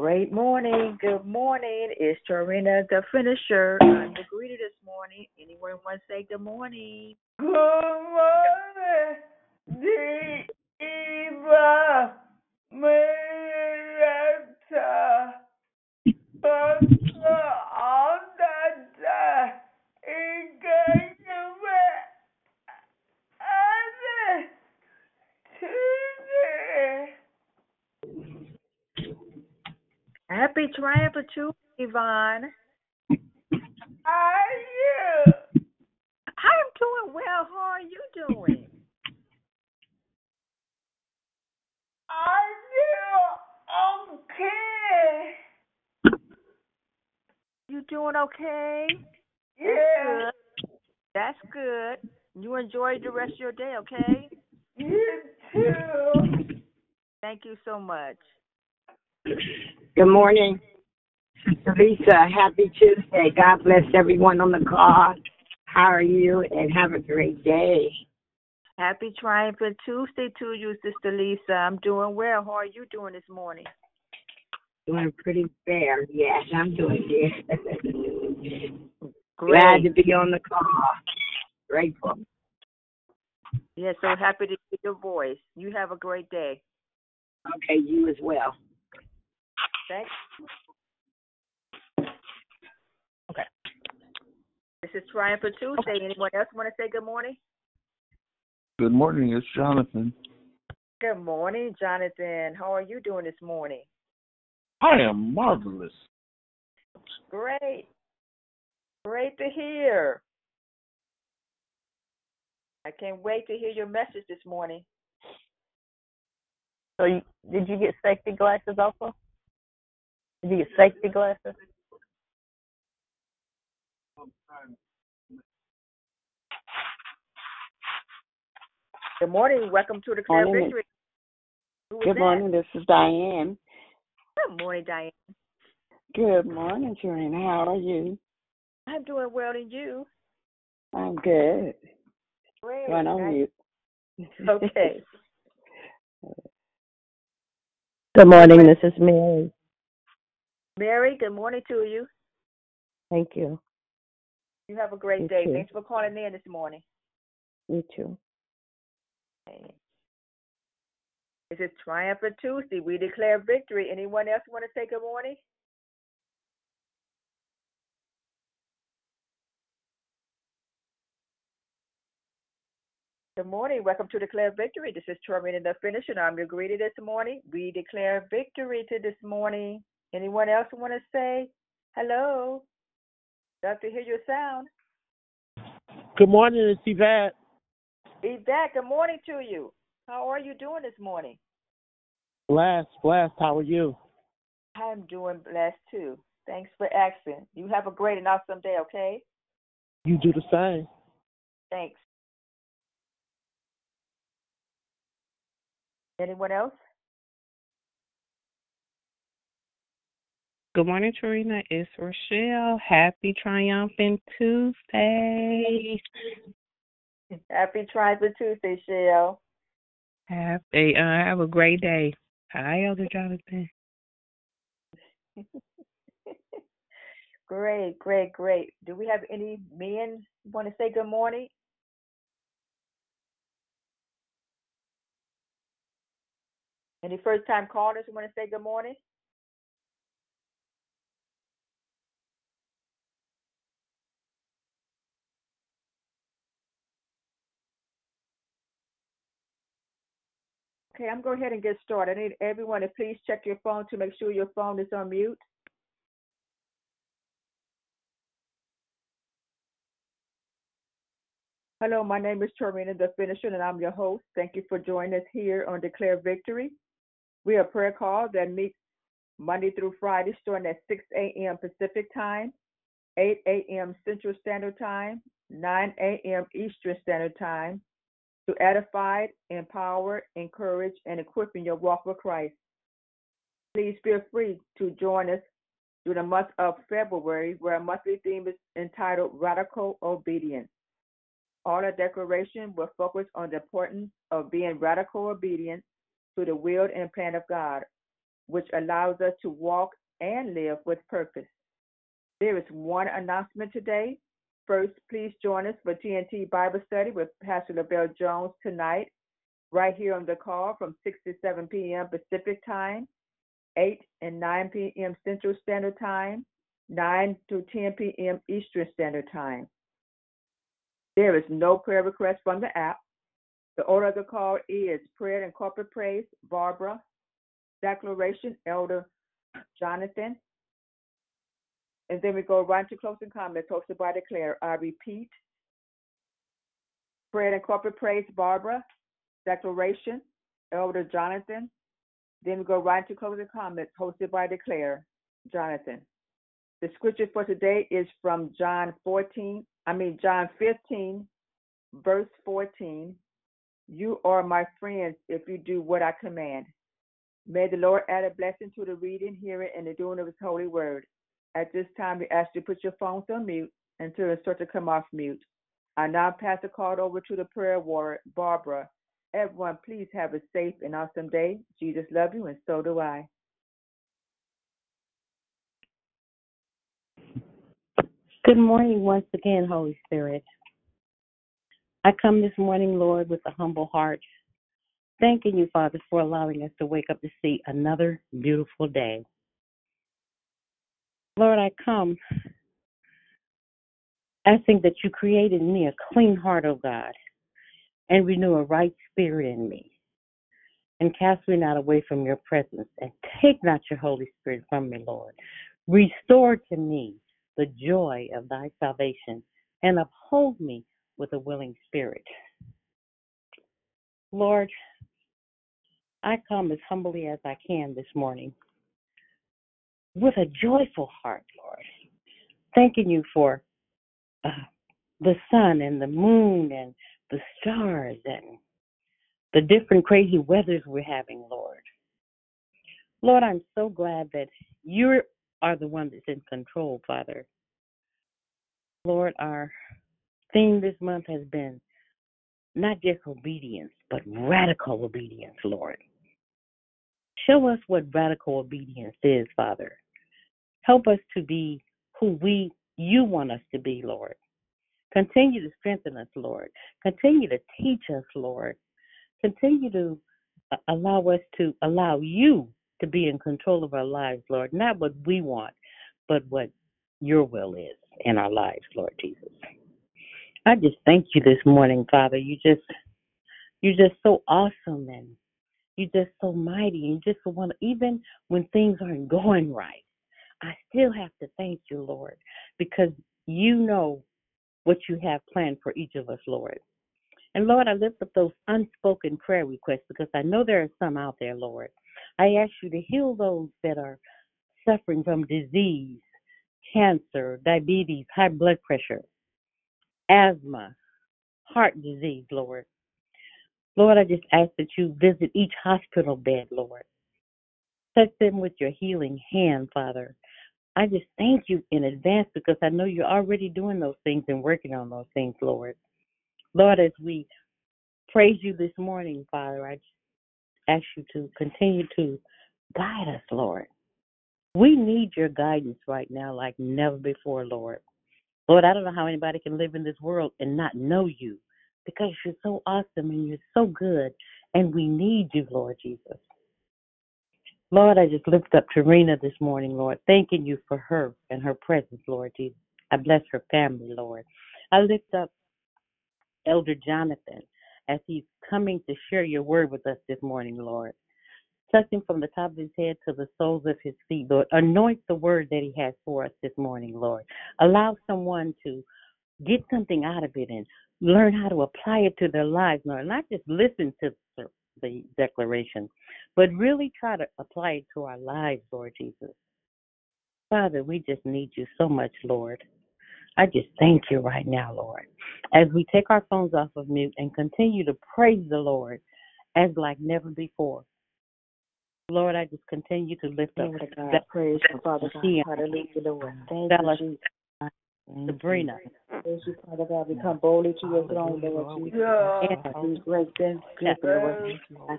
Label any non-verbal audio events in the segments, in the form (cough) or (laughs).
Great morning. Good morning. It's Tarina, the finisher. I'm the greeter this morning. Anyone want to say good morning? Good morning, Diva Mirata. Pastor on that engagement and Tuesday. Happy Triumph of Tuesday, Yvonne. Are you? I'm doing well. How are you doing? I do okay. You doing okay? Yeah, Good. That's good. You enjoy the rest of your day, okay? you too. Thank you so much. Good morning, Sister Lisa. Happy Tuesday. God bless everyone on the call. How are you? And have a great day. Happy Triumph of Tuesday to you, Sister Lisa. I'm doing well. How are you doing this morning? Doing pretty fair. Yes, I'm doing good. (laughs) Glad to be on the call. Grateful. Yeah, so happy to hear your voice. You have a great day. Okay, you as well. Thanks. Okay. This is Triumph of Tuesday. Anyone else want to say good morning? Good morning, it's Jonathan. Good morning, Jonathan. How are you doing this morning? I am marvelous. Great. Great to hear. I can't wait to hear your message this morning. So you, did you get safety glasses also? Did you get safety glasses? Good morning. Welcome to the Clear Morning. Victory. Who is Good that? morning. This is Diane. Good morning, Diane. Good morning, Trina. How are you? I'm doing well, and you? I'm good. Great. Going on Nice. mute. Okay. (laughs) Good morning. This is Mary. Mary, good morning to you. Thank you. You have a great You day. too. Thanks for calling in this morning. You too. This is Triumph of Tuesday. We declare victory. Anyone else want to say good morning? Good morning. Welcome to Declare Victory. This is Tormina the Finisher. and I'm your greeter this morning. We declare victory to this morning. Anyone else want to say hello? Love to hear your sound. Good morning, it's Yvette. Yvette, good morning to you. How are you doing this morning? Blast, blast. How are you? I'm doing blessed too. Thanks for asking. You have a great and awesome day, okay? You do the same. Thanks. Anyone else? Good morning, Tarina. It's Rochelle. Happy Triumphant Tuesday. Happy Triumph of Tuesday, Shell. Have a uh, have a great day. Hi, Elder Jonathan. (laughs) great, great, great. Do we have any men want to say good morning? Any first time callers want to say good morning? Okay, I'm going ahead and get started. I need everyone to please check your phone to make sure your phone is on mute. Hello, my name is Torina the Finisher, and I'm your host. Thank you for joining us here on Declare Victory. We are a prayer call that meets Monday through Friday, starting at 6 a.m. Pacific Time, 8 a.m. Central Standard Time, 9 a.m. Eastern Standard Time, to edify, empower, encourage, and equip in your walk with Christ. Please feel free to join us through the month of February, where our monthly theme is entitled Radical Obedience. All our declaration will focus on the importance of being radical obedient to the will and plan of God, which allows us to walk and live with purpose. There is one announcement today. First, please join us for TNT Bible Study with Pastor LaBelle Jones tonight, right here on the call from 6 to 7 p.m. Pacific Time, 8 and 9 p.m. Central Standard Time, 9 to 10 p.m. Eastern Standard Time. There is no prayer request from the app. The order of the call is prayer and corporate praise, Barbara. Declaration, Elder Jonathan. And then we go right to closing comments hosted by Declare. I repeat. Prayer and corporate praise, Barbara. Declaration, Elder Jonathan. Then we go right to closing comments hosted by Declare, Jonathan. The scripture for today is from John 14, I mean John 15, verse 14. You are my friends if you do what I command. May the Lord add a blessing to the reading, hearing, and the doing of his holy word. At this time, we ask you to put your phones on mute until it's start to come off mute. I now pass the call over to the prayer warrior, Barbara. Everyone, please have a safe and awesome day. Jesus love you, and so do I. Good morning once again, Holy Spirit. I come this morning, Lord, with a humble heart, thanking you, Father, for allowing us to wake up to see another beautiful day. Lord, I come asking that you create in me a clean heart, O God, and renew a right spirit in me. And cast me not away from your presence, and take not your Holy Spirit from me, Lord. Restore to me the joy of thy salvation, and uphold me with a willing spirit. Lord, I come as humbly as I can this morning with a joyful heart, Lord, thanking you for uh, the sun and the moon and the stars and the different crazy weathers we're having, Lord. Lord, I'm so glad that you are the one that's in control, Father. Lord, our theme this month has been not just obedience, but radical obedience, Lord. Show us what radical obedience is, Father. Help us to be who we you want us to be, Lord. Continue to strengthen us, Lord. Continue to teach us, Lord. Continue to uh, allow us to allow you to be in control of our lives, Lord. Not what we want, but what your will is in our lives, Lord Jesus. I just thank you this morning, Father. You just you're just so awesome and you're just so mighty and just want even when things aren't (laughs) going right. I still have to thank you, Lord, because you know what you have planned for each of us, Lord. And Lord, I lift up those unspoken prayer requests because I know there are some out there, Lord. I ask you to heal those that are suffering from disease, cancer, diabetes, high blood pressure, asthma, heart disease, Lord. Lord, I just ask that you visit each hospital bed, Lord. Touch them with your healing hand, Father. I just thank you in advance because I know you're already doing those things and working on those things, Lord. Lord, as we praise you this morning, Father, I ask you to continue to guide us, Lord. We need your guidance right now like never before, Lord. Lord, I don't know how anybody can live in this world and not know you because you're so awesome and you're so good, and we need you, Lord Jesus. Lord, I just lift up Tarina this morning, Lord, thanking you for her and her presence, Lord Jesus. I bless her family, Lord. I lift up Elder Jonathan as he's coming to share your word with us this morning, Lord. Touch him from the top of his head to the soles of his feet, Lord. Anoint the word that he has for us this morning, Lord. Allow someone to get something out of it and learn how to apply it to their lives, Lord. Not just listen to the the declaration, but really try to apply it to our lives, Lord Jesus. Father, we just need you so much, Lord. I just thank you right now, Lord, as we take our phones off of mute and continue to praise the Lord as like never before. Lord, I just continue to lift up God. that Praise Father God. Hallelujah, Lord. Thank you, Jesus. Mm-hmm. Sabrina, Praise you, Father God. We come boldly to your throne, Lord Jesus. Anna, We great thanksgiving, Lord.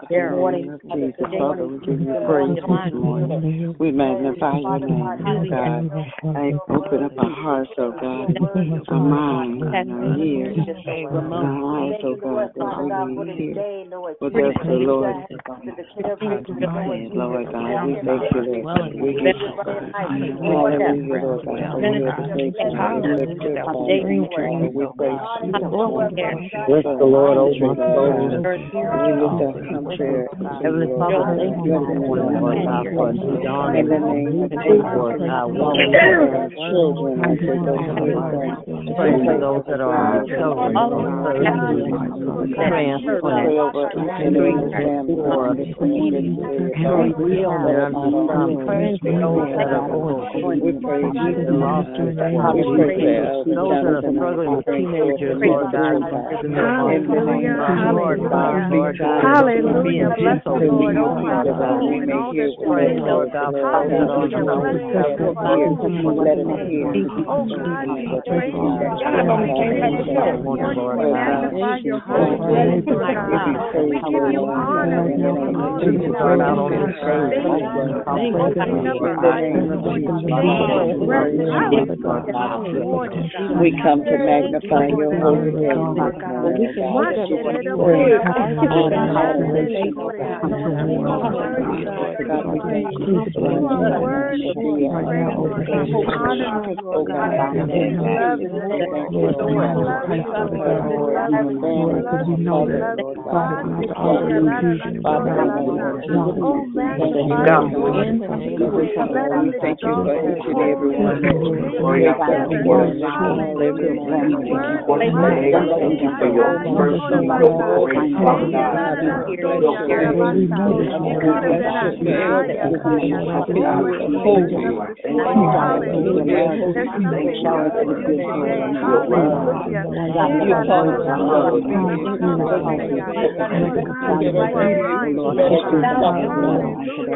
Good morning, Jesus, Father. Father, we give you praise this morning. We magnify your name, oh God. I open up our hearts, oh God, our mind, and our ears, and our eyes, oh God, that we may hear what thus the Lord has Lord God. We thank you, Lord. We give you praise. Hallelujah, Lord God. For you are the faithful and you lift up our Father. We praise you this morning. Bless the Lord, oh my soul. We lift up contrary. Heavenly Father, thank you this morning, Lord God, for a new dawn In and the name of day, Jesus, Lord God. we Walk pray for our children as they go to and from. Pray for those that are recovering from surgery and transplant. Pray over each and every family For this morning. complete healing and understanding. Praying for those that are going We through pray the loss of We those that are struggling with teenagers, Lord God, giving them in the name of Lord God, Lord God, Hallelujah. Bless the Lord, oh my God. and all that's Pray, Lord. God, for those that are on the road. Let them hear. Let them hear. Oh God, we praise you, Lord Lord. We magnify your holy name, Lord God. We give you honor. We give you all the Jesus, start out on glory. the stage. Thank you for opening up our eyes this morning. Thank you for breath in our lungs this morning, God. We come to magnify your holy name this morning, oh God. Thank you for each and every one that wakes up and goes to school every Thank you for your mercy, your grace, Father God. Bless your name. Bless your You are the King of Kings and Lord of Lords. You are the Lord of Master. You are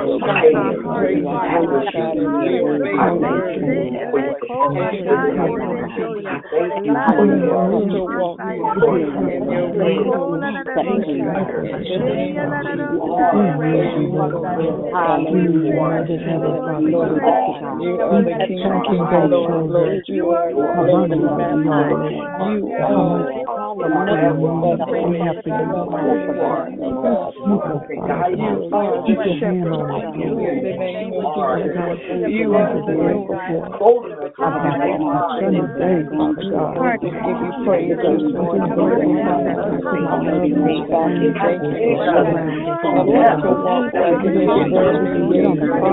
we have to give you praise, oh God. You are the shepherd, hallelujah, in the name of Jesus. You. are the Lord. You praise this morning, Lord.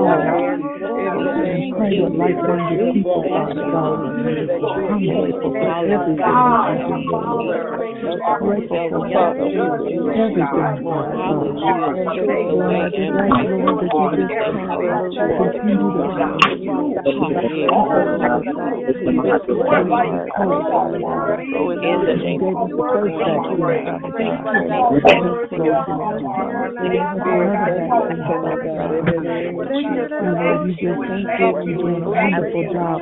Thank you for a beautiful walk like it is early in the morning. In the name of you brought us along that you have given us everything. Father, everything for us. In the in the name of the first that you you just thank you for doing a wonderful job.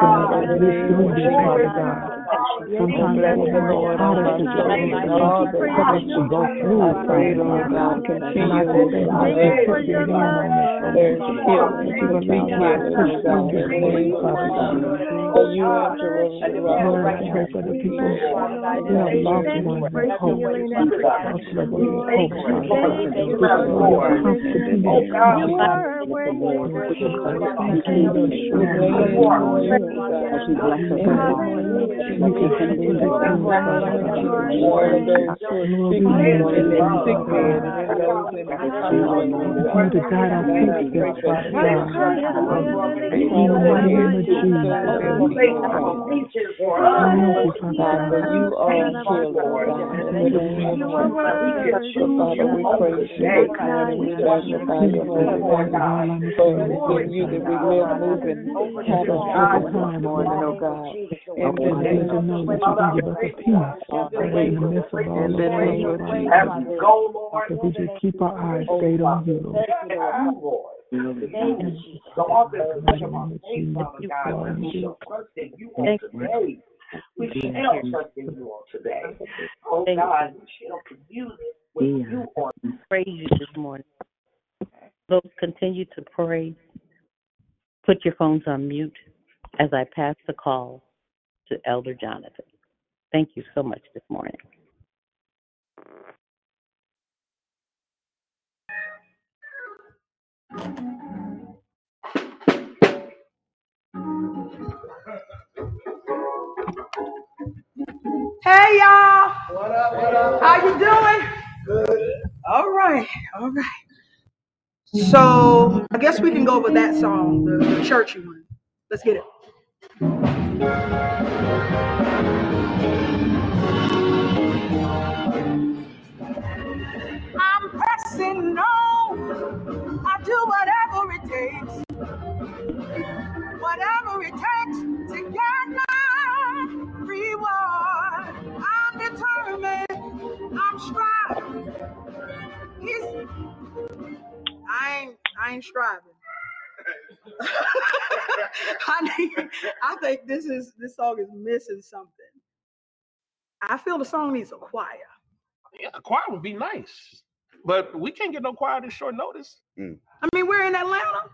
Father God. Sometimes that will be harder all that help us to go through, God. I just thank you that you put your hand on Father God. You allow us to push through this way, Father God. Lord, I pray for the people who have lost ones and hope. Lost loved hope, Father God. This is your constant to guide our footsteps, Father God. In the mighty name of Jesus. Thank you, God. You are healer, God. In the name of Jesus. So, Father, we praise you this morning. We magnify your holy name. For it is you that we live, move, and have being this morning, oh God. In the name to know that you can give us a peace in the midst of all In of the the name of Father God. If we just keep our eyes stayed on you, Lord. So all this pressure on faith, Father God, we shall trust in you on. We shall trust in you on today. Oh God, we shall commune with you on praise you this morning. Those continue to pray. Put your phones on mute as I pass the call to Elder Jonathan. Thank you so much this morning. Hey y'all. What up? What up? How you doing? Good. All right. All right. So I guess we can go over that song, the, the churchy one. Let's get it. I'm pressing on. I do whatever it takes. Whatever it takes to get my reward. I'm determined. I'm striving. He's, I ain't I ain't striving. (laughs) I, need, I think this is this song is missing something. I feel the song needs a choir. Yeah, a choir would be nice, but we can't get no choir this short notice. Mm. I mean, we're in Atlanta.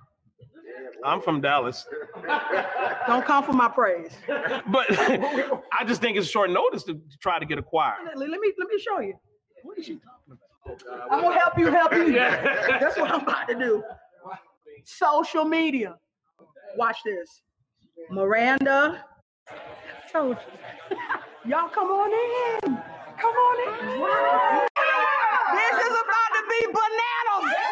I'm from Dallas, (laughs) Don't come for my praise. but (laughs) I just think it's short notice to try to get a choir. Let, let me let me show you. What is it? I'm gonna help you help you. Yeah. That's what I'm about to do. Social media. Watch this. Miranda. Told you. (laughs) Y'all come on in. Come on in. This is about to be bananas.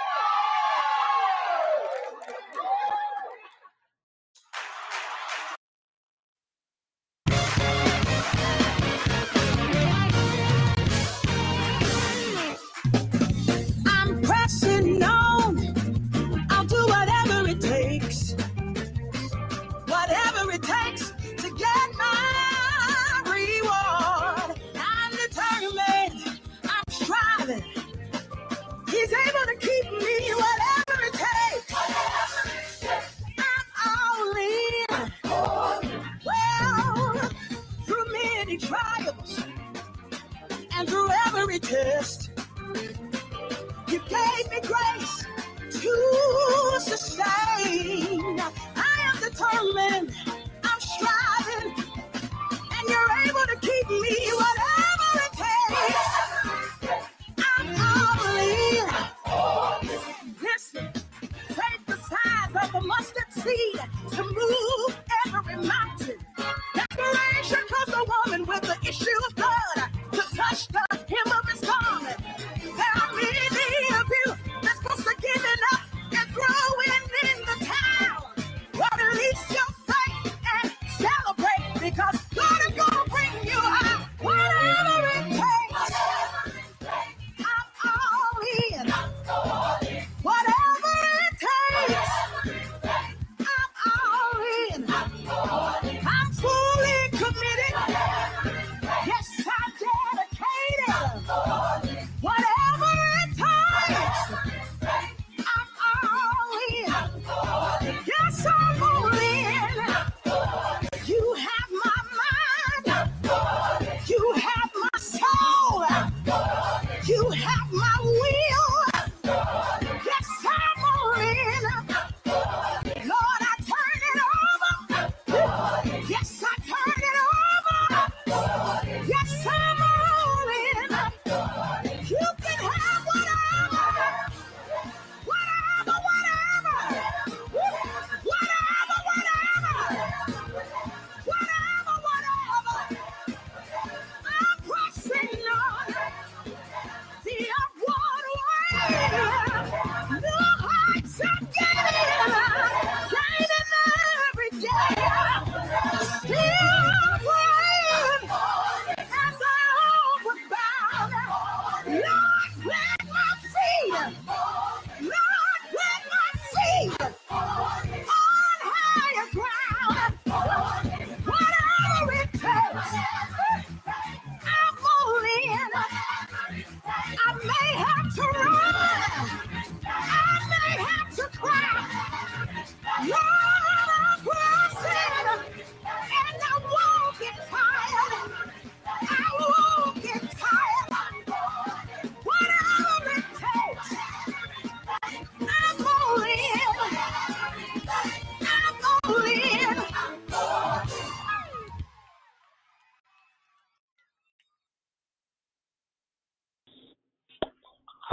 Test.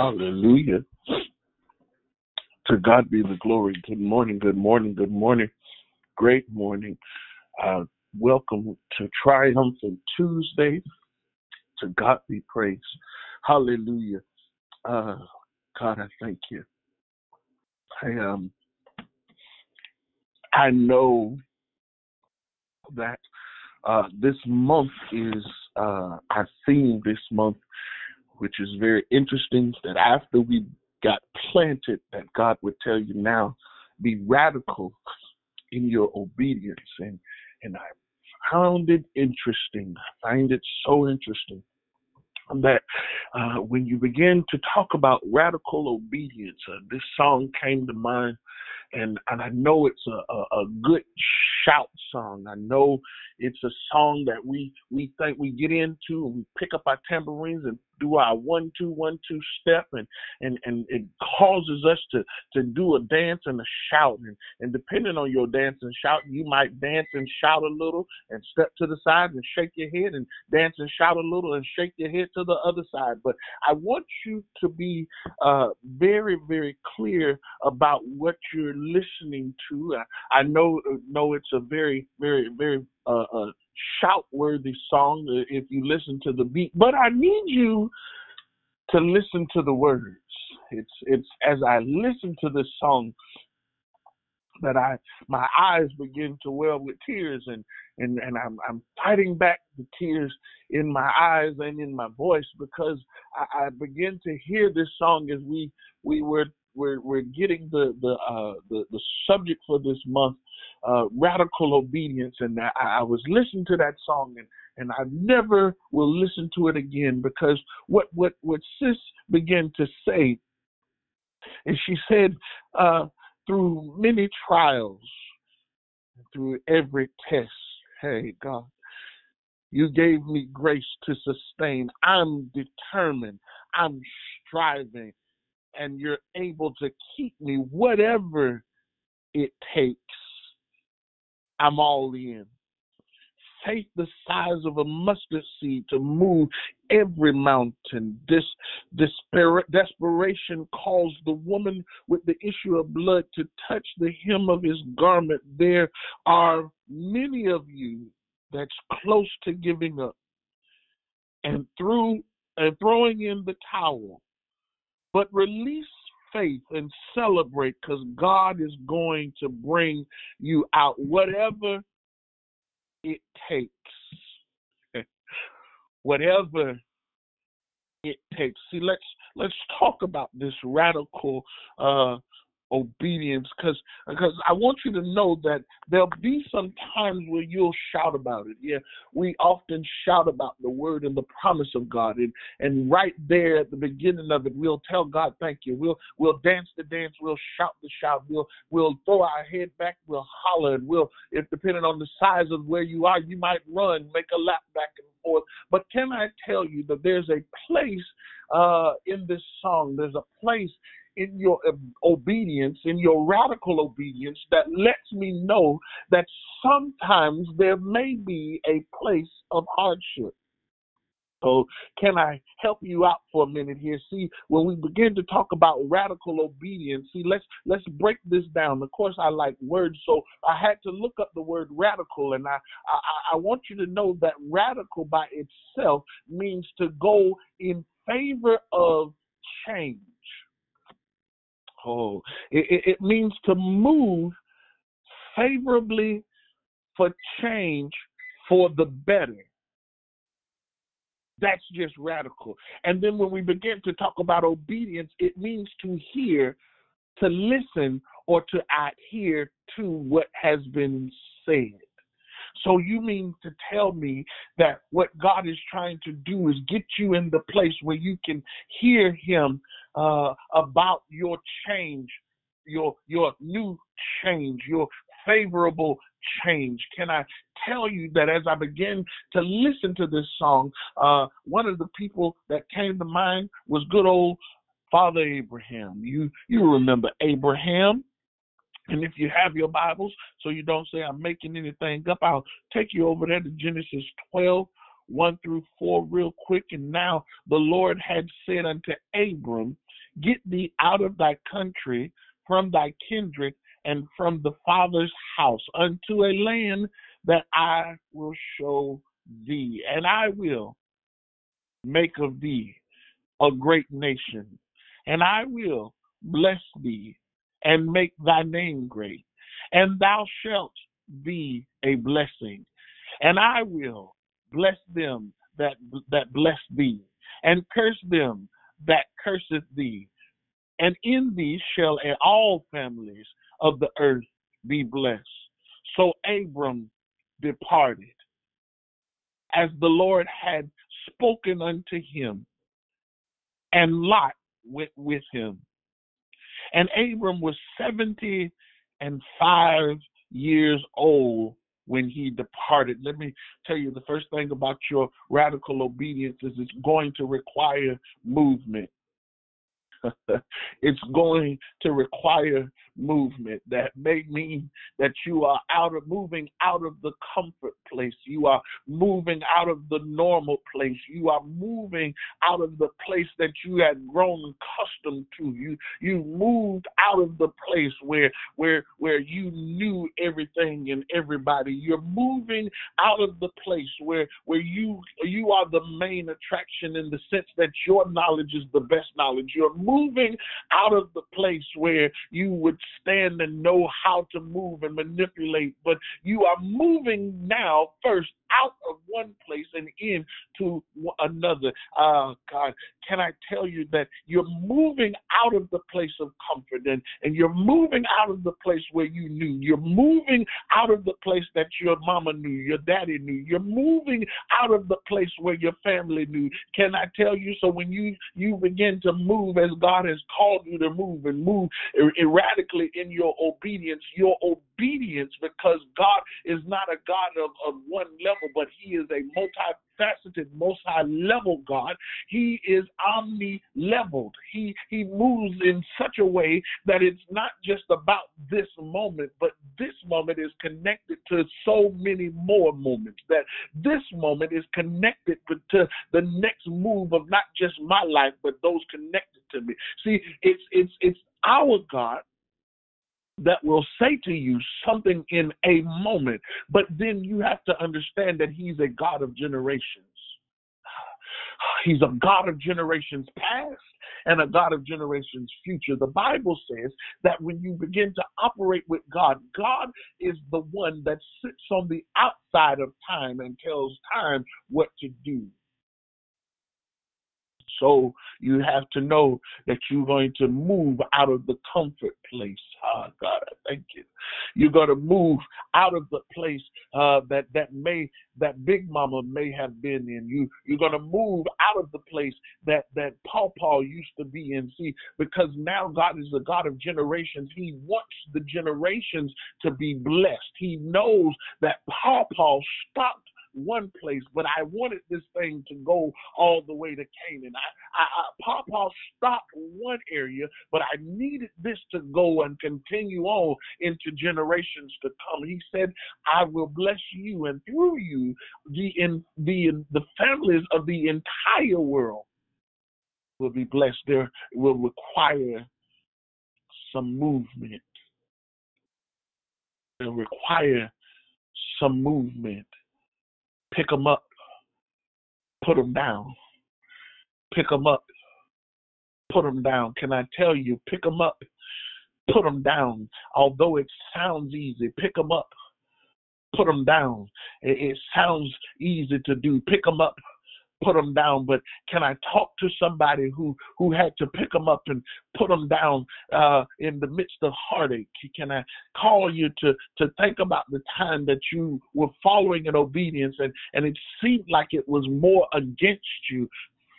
Hallelujah. To God be the glory. Good morning, good morning, good morning. Great morning. Uh, welcome to Triumphant Tuesday. To God be praised. Hallelujah. Uh, God, I thank you. I um, I know that uh, this month is uh, our theme this month, which is very interesting. That after we got planted, that God would tell you now, be radical in your obedience, and and I found it interesting. I find it so interesting that uh, when you begin to talk about radical obedience, uh, this song came to mind, and and I know it's a, a, a good shout song. I know it's a song that we we think we get into and we pick up our tambourines and do our one two one two step and and and it causes us to to do a dance and a shout and and depending on your dance and shout you might dance and shout a little and step to the side and shake your head and dance and shout a little and shake your head to the other side but i want you to be uh very very clear about what you're listening to i, know know it's a very very very uh, uh shout worthy song uh, if you listen to the beat but i need you to listen to the words. It's it's as i listen to this song that I my eyes begin to well with tears and and and I'm I'm fighting back the tears in my eyes and in my voice because I, I begin to hear this song as we we were we're we're getting the the uh the, the subject for this month uh radical obedience and I, I was listening to that song and and I never will listen to it again because what what what sis began to say and she said uh through many trials, through every test. Hey, God, you gave me grace to sustain. I'm determined. I'm striving. And you're able to keep me, whatever it takes. I'm all in. Faith the size of a mustard seed to move every mountain. This despair, desperation caused the woman with the issue of blood to touch the hem of his garment. There are many of you that's close to giving up and through and throwing in the towel. But release faith and celebrate because God is going to bring you out. Whatever it takes. (laughs) Whatever it takes. See, let's let's talk about this radical uh obedience because because I want you to know that there'll be some times where you'll shout about it. Yeah, we often shout about the word and the promise of God, and and right there at the beginning of it, we'll tell God thank you. We'll we'll dance the dance, we'll shout the shout, we'll we'll throw our head back, we'll holler, and we'll if depending on the size of where you are, you might run, make a lap back and forth. But can I tell you that there's a place uh, in this song? There's a place in your um, obedience, in your radical obedience, that lets me know that sometimes there may be a place of hardship. So, can I help you out for a minute here? See, when we begin to talk about radical obedience, see, let's let's break this down. Of course, I like words, so I had to look up the word radical, and I I, I want you to know that radical by itself means to go in favor of change. Oh, it, it means to move favorably for change for the better. That's just radical. And then when we begin to talk about obedience, it means to hear, to listen, or to adhere to what has been said. So you mean to tell me that what God is trying to do is get you in the place where you can hear Him uh, about your change, your your new change, your favorable change. Can I tell you that as I began to listen to this song, uh, one of the people that came to mind was good old Father Abraham. You you remember Abraham? And if you have your Bibles, so you don't say I'm making anything up, I'll take you over there to Genesis 12, 1 through 4, real quick. And now the Lord had said unto Abram, Get thee out of thy country, from thy kindred, and from the father's house, unto a land that I will show thee. And I will make of thee a great nation, and I will bless thee and make thy name great, and thou shalt be a blessing. And I will bless them that that bless thee, and curse them that curseth thee. And in thee shall all families of the earth be blessed. So Abram departed, as the Lord had spoken unto him, and Lot went with him. And Abram was 70 and five years old when he departed. Let me tell you the first thing about your radical obedience is it's going to require movement. (laughs) it's going to require movement. That may mean that you are out of moving out of the comfort place. You are moving out of the normal place. You are moving out of the place that you had grown accustomed to. You you moved out of the place where where where you knew everything and everybody. You're moving out of the place where where you you are the main attraction in the sense that your knowledge is the best knowledge. You're moving out of the place where you would stand and know how to move and manipulate, but you are moving now first out of one place and into another. Uh, God, can I tell you that you're moving out of the place of comfort and, and you're moving out of the place where you knew. You're moving out of the place that your mama knew, your daddy knew. You're moving out of the place where your family knew. Can I tell you? So when you you begin to move as God has called you to move and move er, in your obedience, your obedience because God is not a God of, of one level, but He is a multifaceted, most high level God. He is omni leveled. He He moves in such a way that it's not just about this moment, but this moment is connected to so many more moments. That this moment is connected to the next move of not just my life, but those connected to me. See, it's it's it's our God that will say to you something in a moment, but then you have to understand that He's a God of generations. (sighs) He's a God of generations past and a God of generations future. The Bible says that when you begin to operate with God, God is the one that sits on the outside of time and tells time what to do. So you have to know that you're going to move out of the comfort place. Ah, God, I thank you. You're going to move out of the place uh, that that may that Big Mama may have been in. You you're going to move out of the place that that Pawpaw used to be in. See, because now God is a God of generations. He wants the generations to be blessed. He knows that Pawpaw stopped one place, but I wanted this thing to go all the way to Canaan. I, I, I Papa stopped one area, but I needed this to go and continue on into generations to come. He said, "I will bless you, and through you, the in the the families of the entire world will be blessed. There will require some movement. It'll require some movement pick them up, put them down. Pick them up, put them down. Can I tell you, pick them up, put them down. Although it sounds easy, pick them up, put them down. It, it sounds easy to do. Pick them up, put them down, but can I talk to somebody who who had to pick them up and put them down uh, in the midst of heartache? Can I call you to to think about the time that you were following in obedience and and it seemed like it was more against you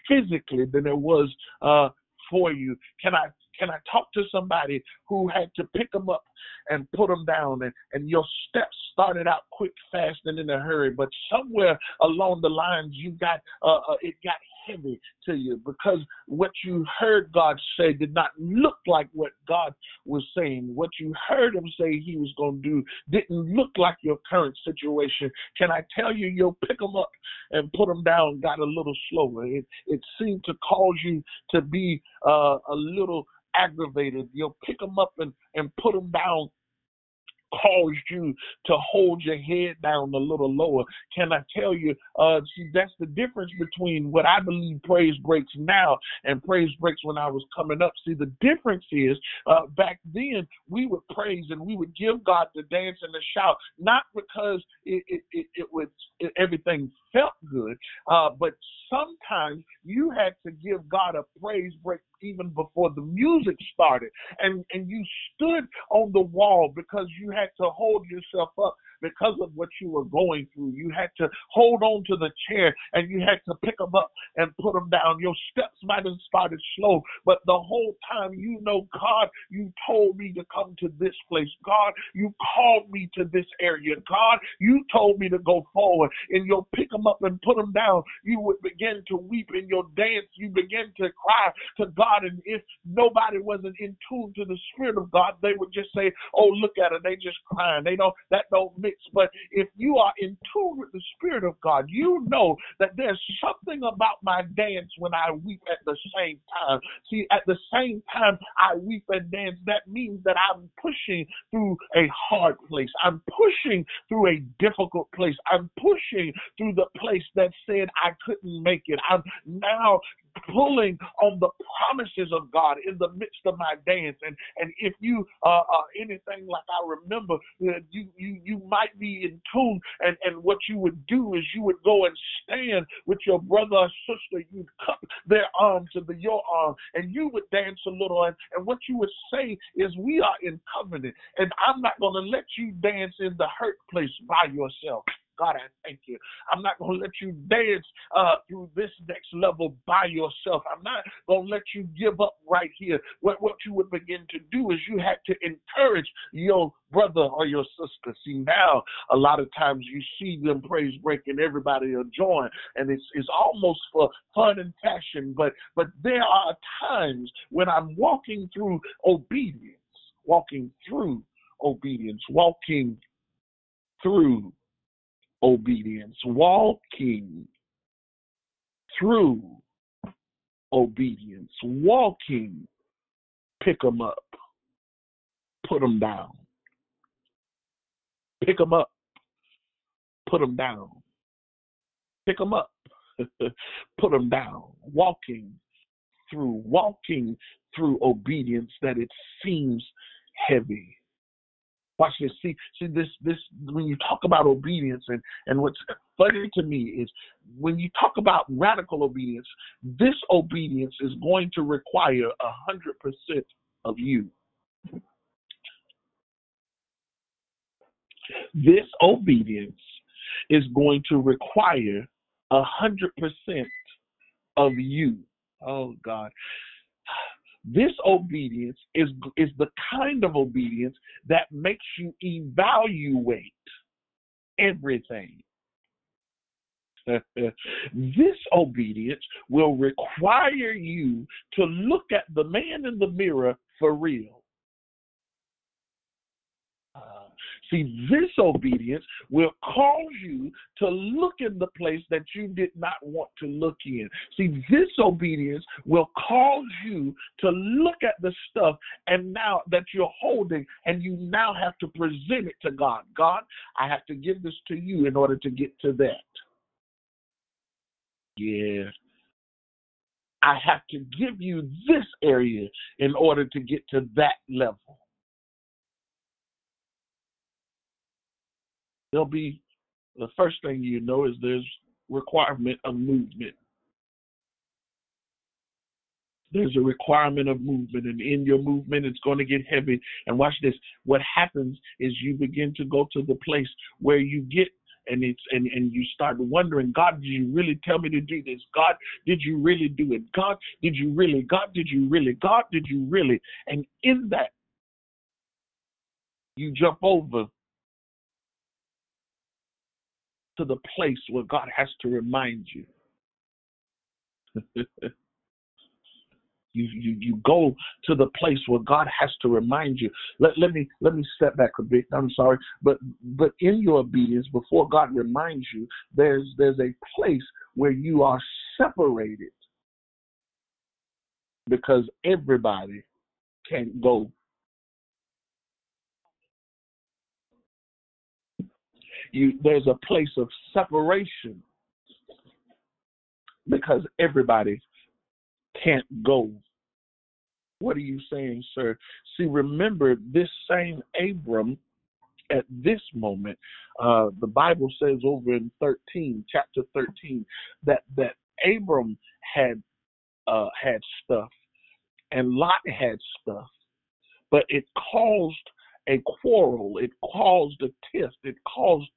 physically than it was uh, for you? Can I can I talk to somebody who had to pick them up and put them down? And, and your steps started out quick, fast, and in a hurry, but somewhere along the lines you got uh, uh, it got heavy to you because what you heard God say did not look like what God was saying. What you heard Him say He was going to do didn't look like your current situation. Can I tell you, you'll pick them up and put them down got a little slower. It, it seemed to cause you to be uh, a little aggravated. You'll pick them up and, and put them down caused you to hold your head down a little lower. Can I tell you, uh, see, that's the difference between what I believe praise breaks now and praise breaks when I was coming up. See, the difference is uh, back then we would praise and we would give God the dance and the shout, not because it, it, it, it was everything felt good, uh, but sometimes you had to give God a praise break even before the music started. And and you stood on the wall because you had to hold yourself up because of what you were going through. You had to hold on to the chair and you had to pick them up and put them down. Your steps might have started slow, but the whole time you know, God, you told me to come to this place. God, you called me to this area. God, you told me to go forward. And you'll pick them up and put them down. You would begin to weep in your dance. You begin to cry to God. And if nobody wasn't in tune to the Spirit of God, they would just say, Oh, look at it. They just crying. They don't, that don't But if you are in tune with the Spirit of God, you know that there's something about my dance when I weep at the same time. See, at the same time I weep and dance, that means that I'm pushing through a hard place. I'm pushing through a difficult place. I'm pushing through the place that said I couldn't make it. I'm now pulling on the promises of God in the midst of my dance. And and if you uh, uh anything like I remember, uh, you you you might be in tune. And and what you would do is you would go and stand with your brother or sister. You'd cup their arm to the your arm, and you would dance a little. And and what you would say is, we are in covenant, and I'm not going to let you dance in the hurt place by yourself. God, I thank you. I'm not going to let you dance uh, through this next level by yourself. I'm not going to let you give up right here. What, what you would begin to do is you had to encourage your brother or your sister. See, now a lot of times you see them praise breaking, everybody join, and it's, it's almost for fun and passion. But, but there are times when I'm walking through obedience, walking through obedience, walking through obedience, walking through obedience, walking, pick them up, put them down. Pick them up, put them down. Pick them up, (laughs) put them down. Walking through, walking through obedience that it seems heavy. Watch this. See, see this, this. When you talk about obedience, and and what's funny to me is when you talk about radical obedience, this obedience is going to require a hundred percent of you. This obedience is going to require a hundred percent of you. Oh God. This obedience is is the kind of obedience that makes you evaluate everything. (laughs) this obedience will require you to look at the man in the mirror for real. Uh, see, this obedience will cause you to look in the place that you did not want to look in. See, this obedience will cause you to look at the stuff and now that you're holding, and you now have to present it to God. God, I have to give this to you in order to get to that. Yeah. I have to give you this area in order to get to that level. There'll be the first thing you know is there's requirement of movement. There's a requirement of movement, and in your movement, it's going to get heavy. And watch this. What happens is you begin to go to the place where you get and it's and and you start wondering god did you really tell me to do this god did you really do it god did you really god did you really god did you really and in that you jump over to the place where god has to remind you (laughs) You, you you go to the place where God has to remind you. Let, let me let me step back a bit. I'm sorry, but but in your obedience, before God reminds you, there's there's a place where you are separated because everybody can't go. You there's a place of separation because everybody can't go. What are you saying, sir? See, remember this same Abram at this moment, uh, the Bible says over in 13, chapter 13, that that Abram had uh, had stuff and Lot had stuff, but it caused a quarrel, it caused a tiff, it caused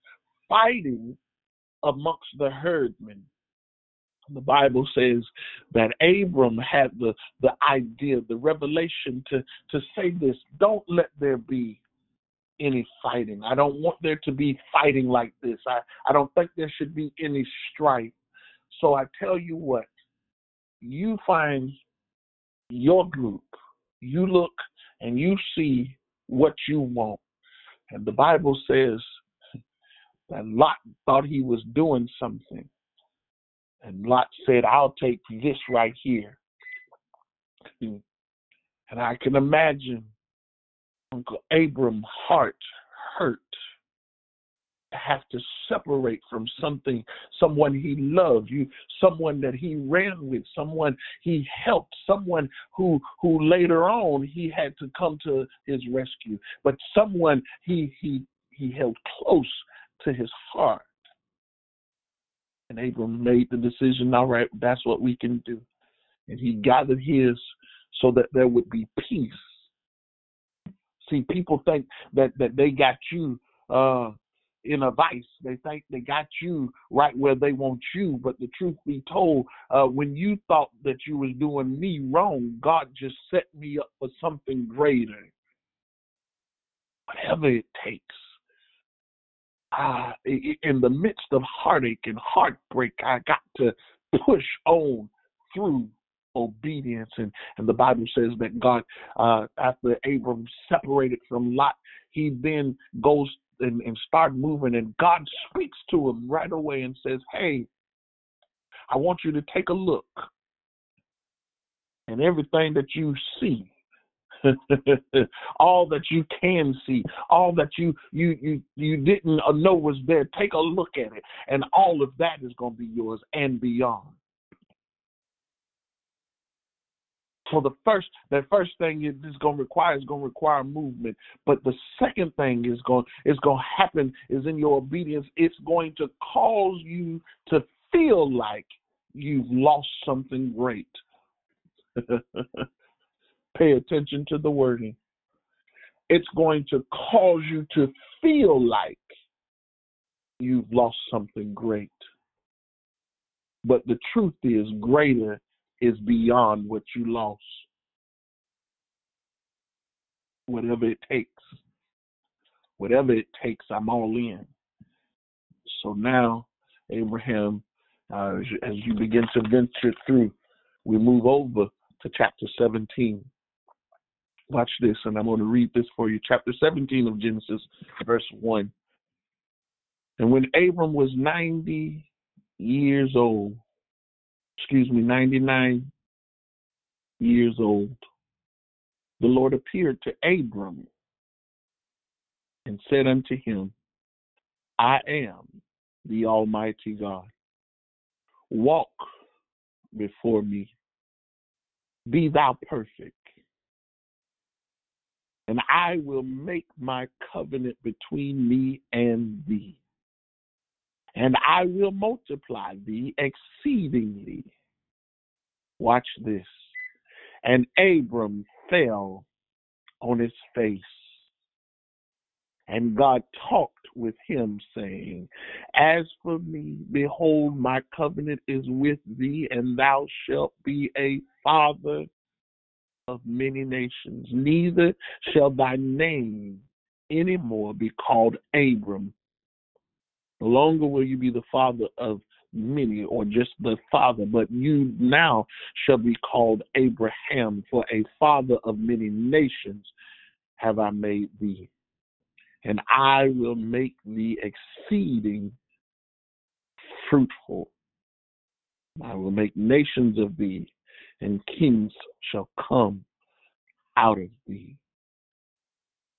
fighting amongst the herdmen the Bible says that Abram had the, the idea, the revelation to, to say this don't let there be any fighting. I don't want there to be fighting like this. I, I don't think there should be any strife. So I tell you what, you find your group, you look and you see what you want. And the Bible says that Lot thought he was doing something and Lot said, I'll take this right here. And I can imagine Uncle Abram's heart hurt to have to separate from something, someone he loved, you, someone that he ran with, someone he helped, someone who who later on he had to come to his rescue, but someone he he he held close to his heart. And Abram made the decision, all right, that's what we can do. And he gathered his so that there would be peace. See, people think that, that they got you uh, in a vice. They think they got you right where they want you. But the truth be told, uh, when you thought that you was doing me wrong, God just set me up for something greater. Whatever it takes uh, in the midst of heartache and heartbreak, I got to push on through obedience. And, and the Bible says that God, uh, after Abram separated from Lot, he then goes and, and start moving, and God speaks to him right away and says, Hey, I want you to take a look. And everything that you see, (laughs) all that you can see, all that you you you you didn't uh, know was there. Take a look at it, and all of that is going to be yours and beyond. So the first, the first thing it is going to require is going to require movement. But the second thing is going is going to happen is in your obedience. It's going to cause you to feel like you've lost something great. (laughs) Pay attention to the wording. It's going to cause you to feel like you've lost something great. But the truth is, greater is beyond what you lost. Whatever it takes. Whatever it takes, I'm all in. So now, Abraham, uh, as, you, as you begin to venture through, we move over to chapter 17. Watch this, and I'm going to read this for you. Chapter 17 of Genesis, verse 1. And when Abram was 90 years old, excuse me, 99 years old, the Lord appeared to Abram and said unto him, I am the Almighty God. Walk before me. Be thou perfect. And I will make my covenant between me and thee and I will multiply thee exceedingly. Watch this. And Abram fell on his face. And God talked with him, saying, As for me, behold, my covenant is with thee, and thou shalt be a father of many nations. Neither shall thy name any more be called Abram, no longer will you be the father of many or just the father, but you now shall be called Abraham, for a father of many nations have I made thee. And I will make thee exceeding fruitful. I will make nations of thee, and kings shall come out of thee.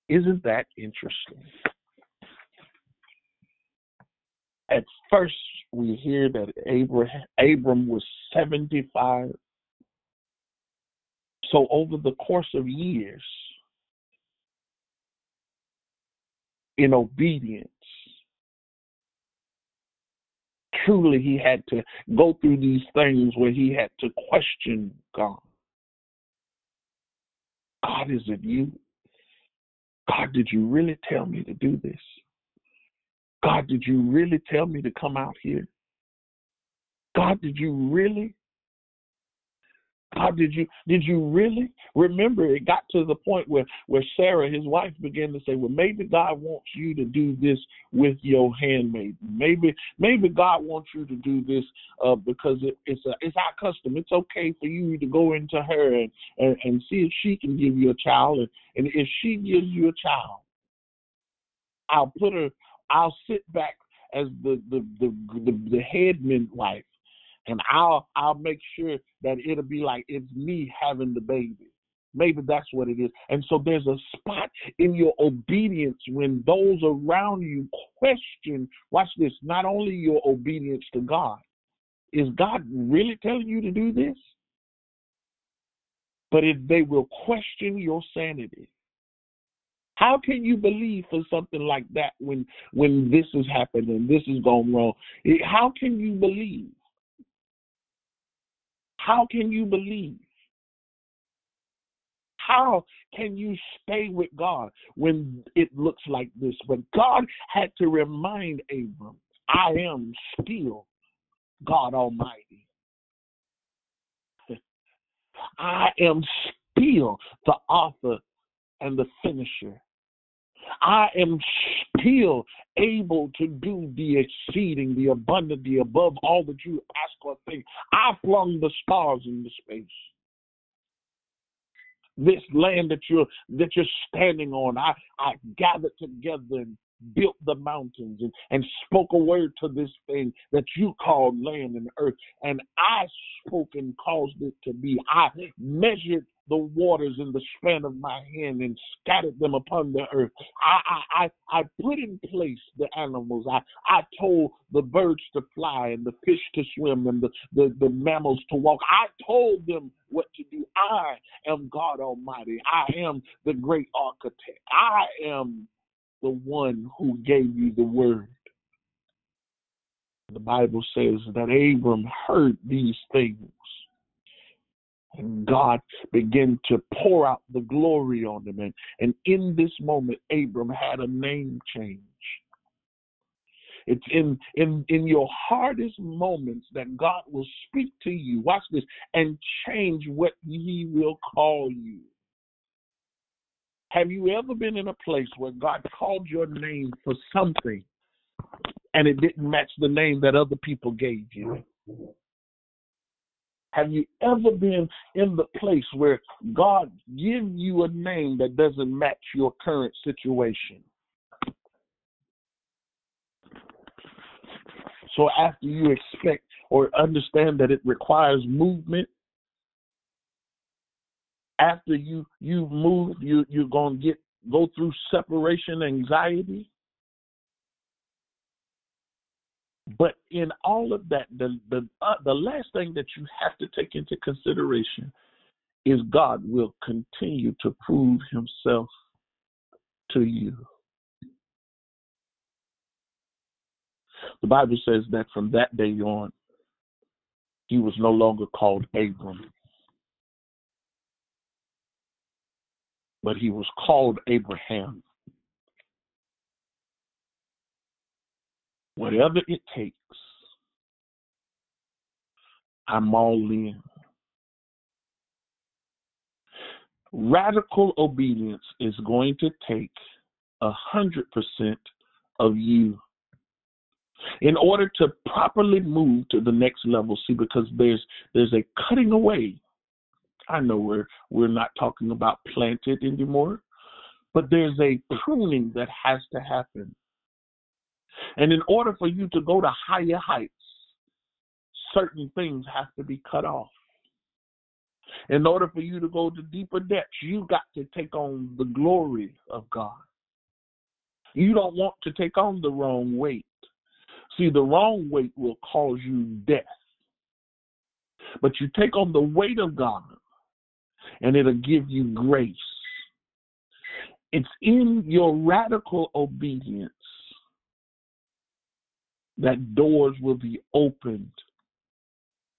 Isn't that interesting? at first we hear that Abraham, Abram was 75. So over the course of years, in obedience, truly he had to go through these things where he had to question God. God, is it you? God, did you really tell me to do this? God, did you really tell me to come out here? God, did you really? God, did you did you really remember? It got to the point where where Sarah, his wife, began to say, "Well, maybe God wants you to do this with your handmaid. Maybe maybe God wants you to do this uh, because it, it's a, it's our custom. It's okay for you to go into her and, and and see if she can give you a child, and, and if she gives you a child, I'll put her I'll sit back as the the the the, the and I'll I'll make sure that it'll be like it's me having the baby. Maybe that's what it is. And so there's a spot in your obedience when those around you question. Watch this. Not only your obedience to God, is God really telling you to do this? But if they will question your sanity. How can you believe for something like that when when this has happened and this has gone wrong? How can you believe? How can you believe? How can you stay with God when it looks like this? But God had to remind Abram, I am still God Almighty. (laughs) I am still the author and the finisher I am still able to do the exceeding, the abundant, the above all that you ask or think. I flung the stars into space. This land that you're that you're standing on, I, I gathered together and built the mountains and, and spoke a word to this thing that you called land and earth. And I spoke and caused it to be. I measured the waters in the span of my hand and scattered them upon the earth. I, I, I, I put in place the animals. I, I told the birds to fly and the fish to swim and the, the, the mammals to walk. I told them what to do. I am God Almighty. I am the great architect. I am the one who gave you the word. The Bible says that Abram heard these things. And God began to pour out the glory on him. And, and in this moment, Abram had a name change. It's in, in, in your hardest moments that God will speak to you. Watch this and change what He will call you. Have you ever been in a place where God called your name for something and it didn't match the name that other people gave you? Have you ever been in the place where God gives you a name that doesn't match your current situation? So after you expect or understand that it requires movement, after you you've moved, you you're gonna get go through separation anxiety. But in all of that, the the uh, the last thing that you have to take into consideration is God will continue to prove Himself to you. The Bible says that from that day on, he was no longer called Abram, but he was called Abraham. Whatever it takes, I'm all in. Radical obedience is going to take a hundred percent of you in order to properly move to the next level see because there's there's a cutting away i know we're we're not talking about planted anymore but there's a pruning that has to happen. And in order for you to go to higher heights certain things have to be cut off. In order for you to go to deeper depths you got to take on the glory of god. You don't want to take on the wrong weight. See, the wrong weight will cause you death. But you take on the weight of God, and it'll give you grace. It's in your radical obedience that doors will be opened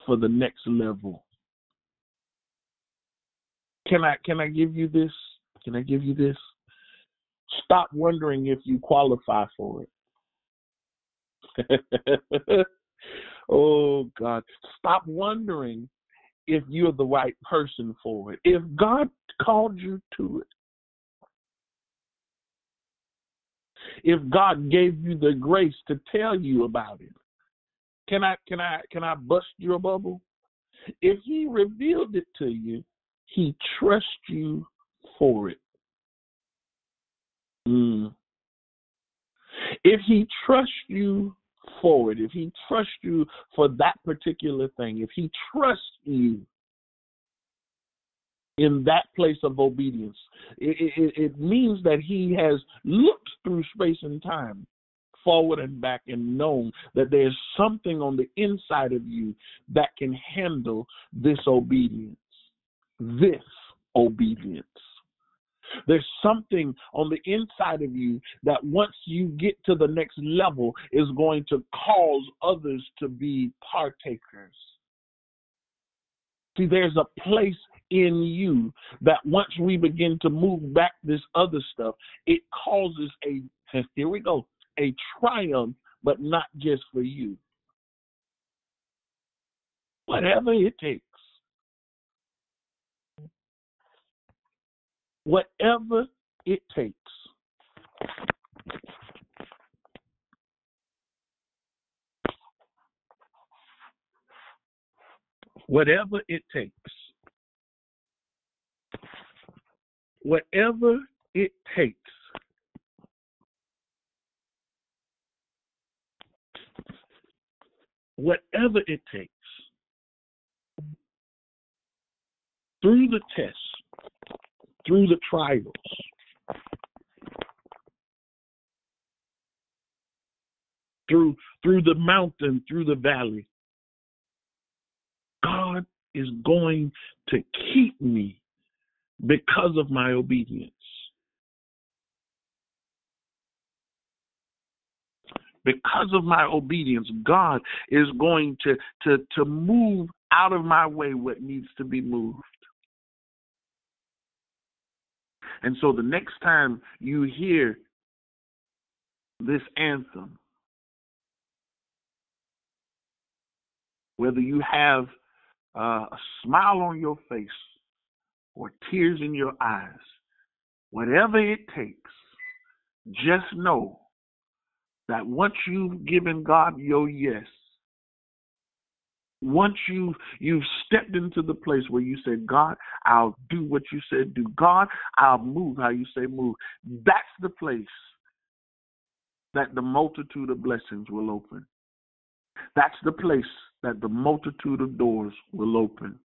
for the next level. Can I can I give you this? Can I give you this? Stop wondering if you qualify for it. (laughs) oh God. Stop wondering if you're the right person for it. If God called you to it. If God gave you the grace to tell you about it. Can I can I can I bust your bubble? If he revealed it to you, he trusts you for it. Mm. If he trusts you forward, if he trusts you for that particular thing, if he trusts you in that place of obedience, it, it, it means that he has looked through space and time forward and back and known that there's something on the inside of you that can handle this obedience. This obedience. There's something on the inside of you that once you get to the next level is going to cause others to be partakers. See, there's a place in you that once we begin to move back this other stuff, it causes a, (laughs) here we go, a triumph, but not just for you. Whatever it takes. Whatever it takes. Whatever it takes. Whatever it takes. Whatever it takes. Through the test through the trials, through through the mountain, through the valley, God is going to keep me because of my obedience. Because of my obedience, God is going to, to, to move out of my way what needs to be moved. And so the next time you hear this anthem, whether you have uh, a smile on your face or tears in your eyes, whatever it takes, just know that once you've given God your yes, once you you've stepped into the place where you said, God, I'll do what you said do. God, I'll move how you say move. That's the place that the multitude of blessings will open. That's the place that the multitude of doors will open.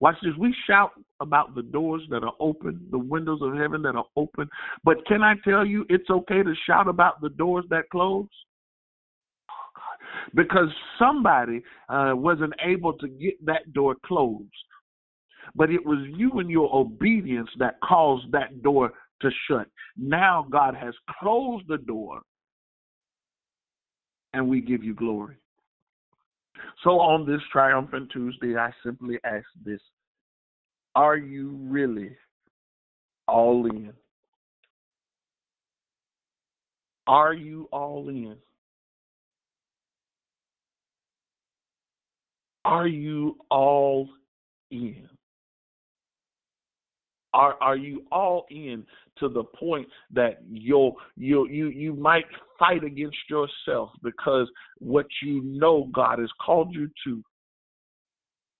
Watch this. We shout about the doors that are open, the windows of heaven that are open. But can I tell you, it's okay to shout about the doors that close? Because somebody uh, wasn't able to get that door closed. But it was you and your obedience that caused that door to shut. Now God has closed the door, and we give you glory. So on this triumphant Tuesday, I simply ask this Are you really all in? Are you all in? Are you all in? Are are you all in to the point that you'll you you you might fight against yourself because what you know God has called you to?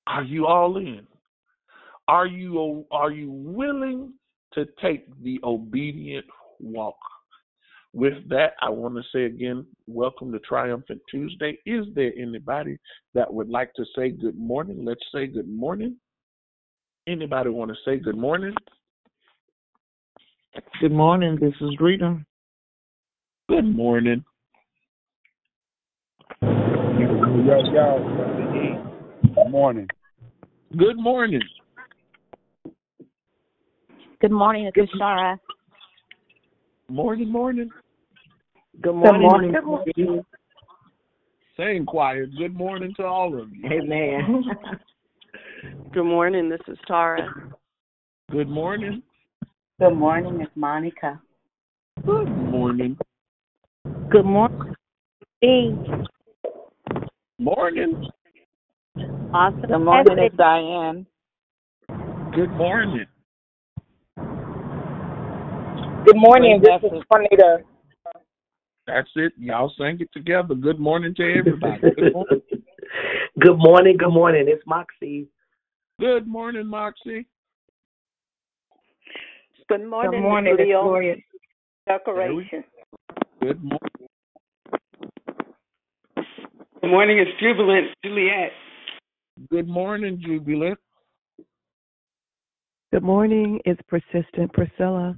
Are you all in? Are you are you willing to take the obedient walk? With that, I want to say again, welcome to Triumphant Tuesday. Is there anybody that would like to say good morning? Let's say good morning. Anybody want to say good morning? Good morning. This is Rita. Good morning. Yo, yo, Good morning. Good morning. Good morning, it's Shara. Morning, morning. Good morning. Good morning. Same choir. Good morning to all of you. Amen. (laughs) Good morning. This is Tara. Good morning. Good morning, it's Monica. Good morning. Good morning. Hey. Morning. Awesome. Good morning, it's Diane. Good morning. Good morning, this is Juanita. That's it. Y'all sang it together. Good morning to everybody. Good morning. (laughs) Good morning. Good morning. It's Moxie. Good morning, Moxie. Good morning, Good morning, Miss it's Decoration. Good morning. Good morning, it's Jubilant Juliet. Good morning, Jubilant. Good morning. It's persistent Priscilla.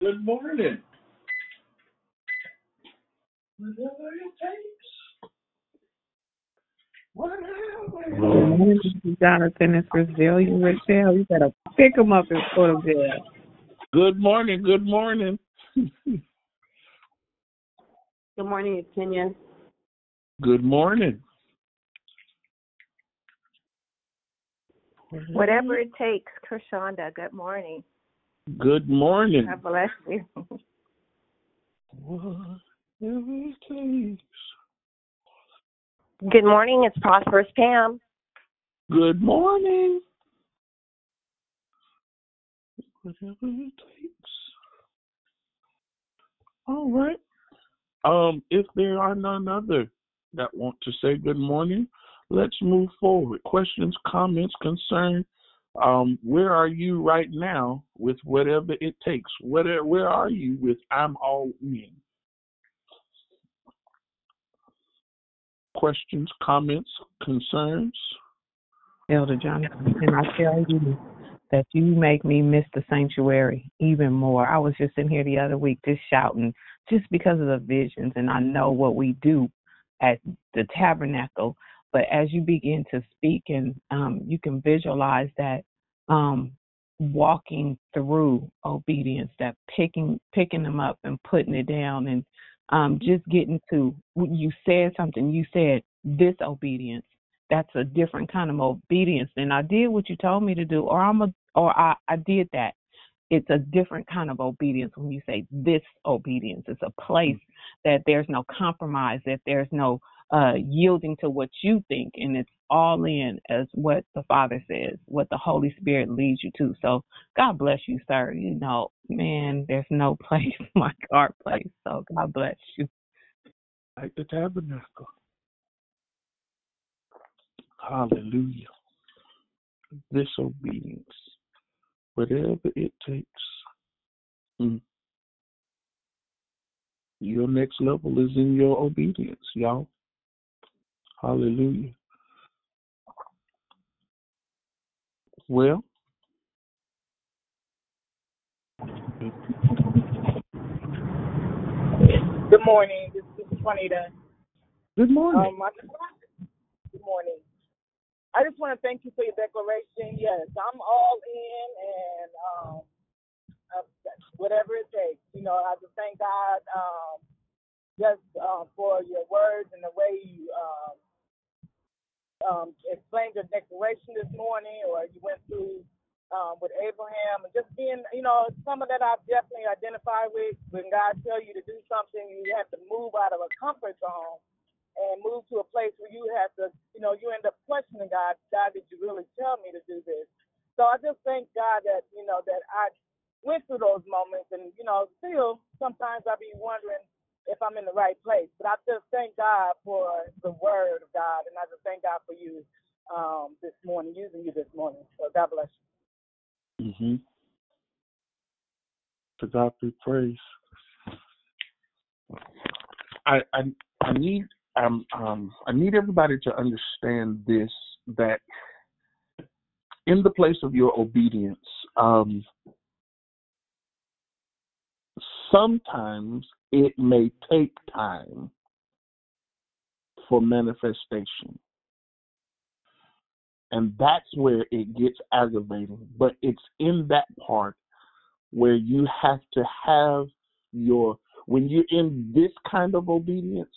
Good morning. Whatever it takes. Good morning, Mr. Jonathan. It's Resilient Rochelle. You better pick him up and put him there. Good morning. Good morning. Good morning, it's Kenya. Good morning. Whatever it takes, Kershonda. Good morning. Good morning. God bless you. Whatever it takes. Good morning. It's Prosperous Pam. Good morning. Whatever it takes. All right. Um, if there are none other that want to say good morning, let's move forward. Questions, comments, concern. Um, where are you right now with whatever it takes? Where where are you with I'm all in? Questions, comments, concerns. Elder Jonathan, can I tell you that you make me miss the sanctuary even more. I was just in here the other week just shouting just because of the visions and I know what we do at the tabernacle. But as you begin to speak and um, you can visualize that um, walking through obedience, that picking picking them up and putting it down and um, just getting to you said something, you said disobedience. That's a different kind of obedience than I did what you told me to do, or I'm a or I, I did that. It's a different kind of obedience when you say this obedience. It's a place that there's no compromise, that there's no uh, yielding to what you think, and it's all in as what the Father says, what the Holy Spirit leads you to. So God bless you, sir. You know, man, there's no (laughs) place like our place. So God bless you. Like the tabernacle. Hallelujah. Disobedience. Whatever it takes. Mm. Your next level is in your obedience, y'all. Hallelujah. Well, Good morning. This is Juanita. good morning. Um, I just, good morning. I just want to thank you for your declaration. Yes, I'm all in, and um, uh, whatever it takes. You know, I just thank God um, just uh, for your words and the way you um, um, explained your declaration this morning, or you went through um, with Abraham, and just being, you know, some of that I've definitely identified with. When God tells you to do something, you have to move out of a comfort zone and move to a place where you have to, you know, you end up questioning God. God, did you really tell me to do this? So I just thank God that, you know, that I went through those moments, and you know, still sometimes I be wondering if I'm in the right place. But I just thank God for the Word of God, and I just thank God for you um, this morning, using you this morning. So God bless you. hmm To God be praise. I I I need um um I need everybody to understand this that in the place of your obedience, um sometimes it may take time for manifestation. And that's where it gets aggravating. But it's in that part where you have to have your when you're in this kind of obedience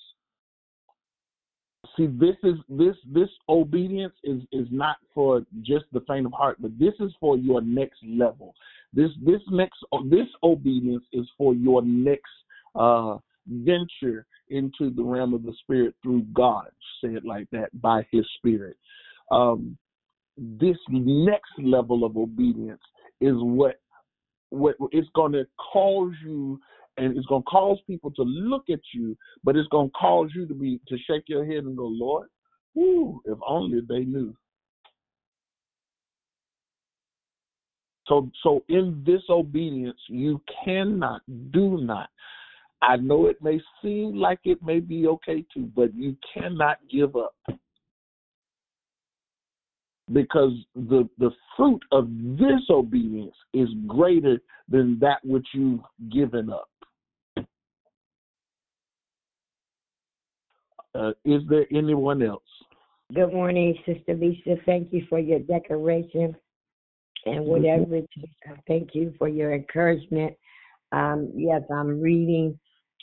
see this is this this obedience is is not for just the faint of heart but this is for your next level this this next this obedience is for your next uh venture into the realm of the spirit through god say it like that by his spirit. Um this next level of obedience is what what it's going to cause you and it's going to cause people to look at you but it's going to cause you to be to shake your head and go lord if only they knew. So so in disobedience you cannot do not i know it may seem like it may be okay to but you cannot give up because the the fruit of disobedience is greater than that which you've given up. Uh, is there anyone else? Good morning, Sister Lisa. Thank you for your decoration and whatever it is. Thank you for your encouragement. Um, yes, I'm reading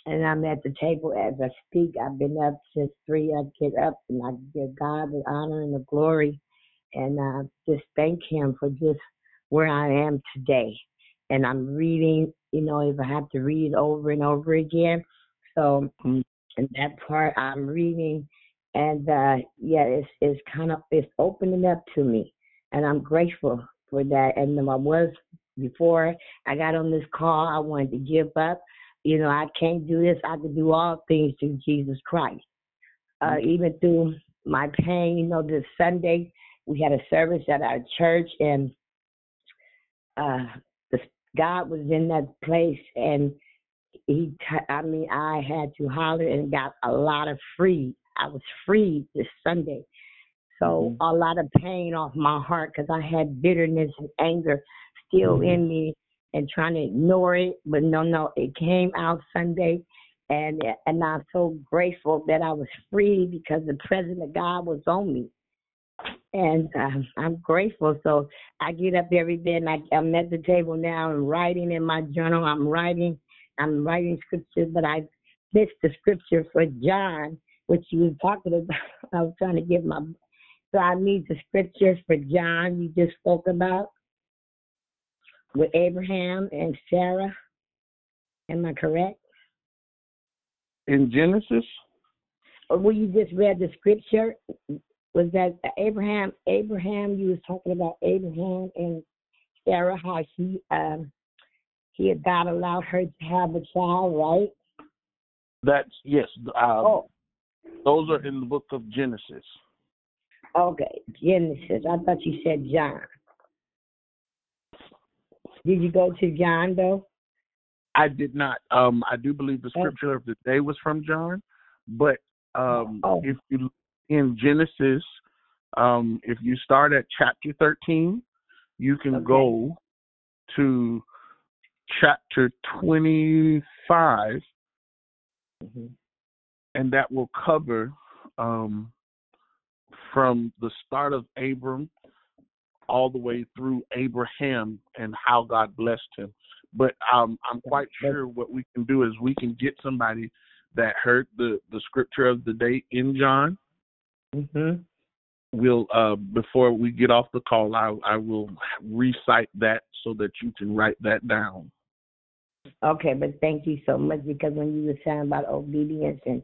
and I'm at the table as I speak. I've been up since three. I get up and I give God the honor and the glory and I just thank Him for just where I am today. And I'm reading, you know, if I have to read over and over again. So, Mm. and that part I'm reading, and uh, yeah, it's it's kind of it's opening up to me, and I'm grateful for that. And I was before I got on this call, I wanted to give up. You know, I can't do this. I can do all things through Jesus Christ. Uh, even through my pain, you know, this Sunday we had a service at our church, and uh, the, God was in that place, and he, t- I mean, I had to holler and got a lot of free. I was free this Sunday. So a lot of pain off my heart because I had bitterness and anger still in me and trying to ignore it. But no, no, it came out Sunday, and and I'm so grateful that I was free because the presence of God was on me, and um, I'm grateful. So I get up every day and I, I'm at the table now and writing in my journal. I'm writing, I'm writing scriptures, but I missed the scripture for John, which you was talking about. (laughs) I was trying to give my so I need the scriptures for John you just spoke about with Abraham and Sarah. Am I correct? In Genesis? Or well, you just read the scripture? Was that Abraham? Abraham, you was talking about Abraham and Sarah, how he um he had God allowed her to have a child, right? That's yes. Um, oh. Those are in the book of Genesis. Okay, Genesis. I thought you said John. Did you go to John though? I did not. Um, I do believe the scripture of the day was from John, but um, oh. if you in Genesis, um, if you start at chapter thirteen, you can Okay. go to chapter twenty-five, Mhm. and that will cover um, from the start of Abram all the way through Abraham and how God blessed him. But um, I'm quite sure what we can do is we can get somebody that heard the the scripture of the day in John. Mhm. We'll uh, before we get off the call, I I will recite that so that you can write that down. Okay, but thank you so much because when you were saying about obedience and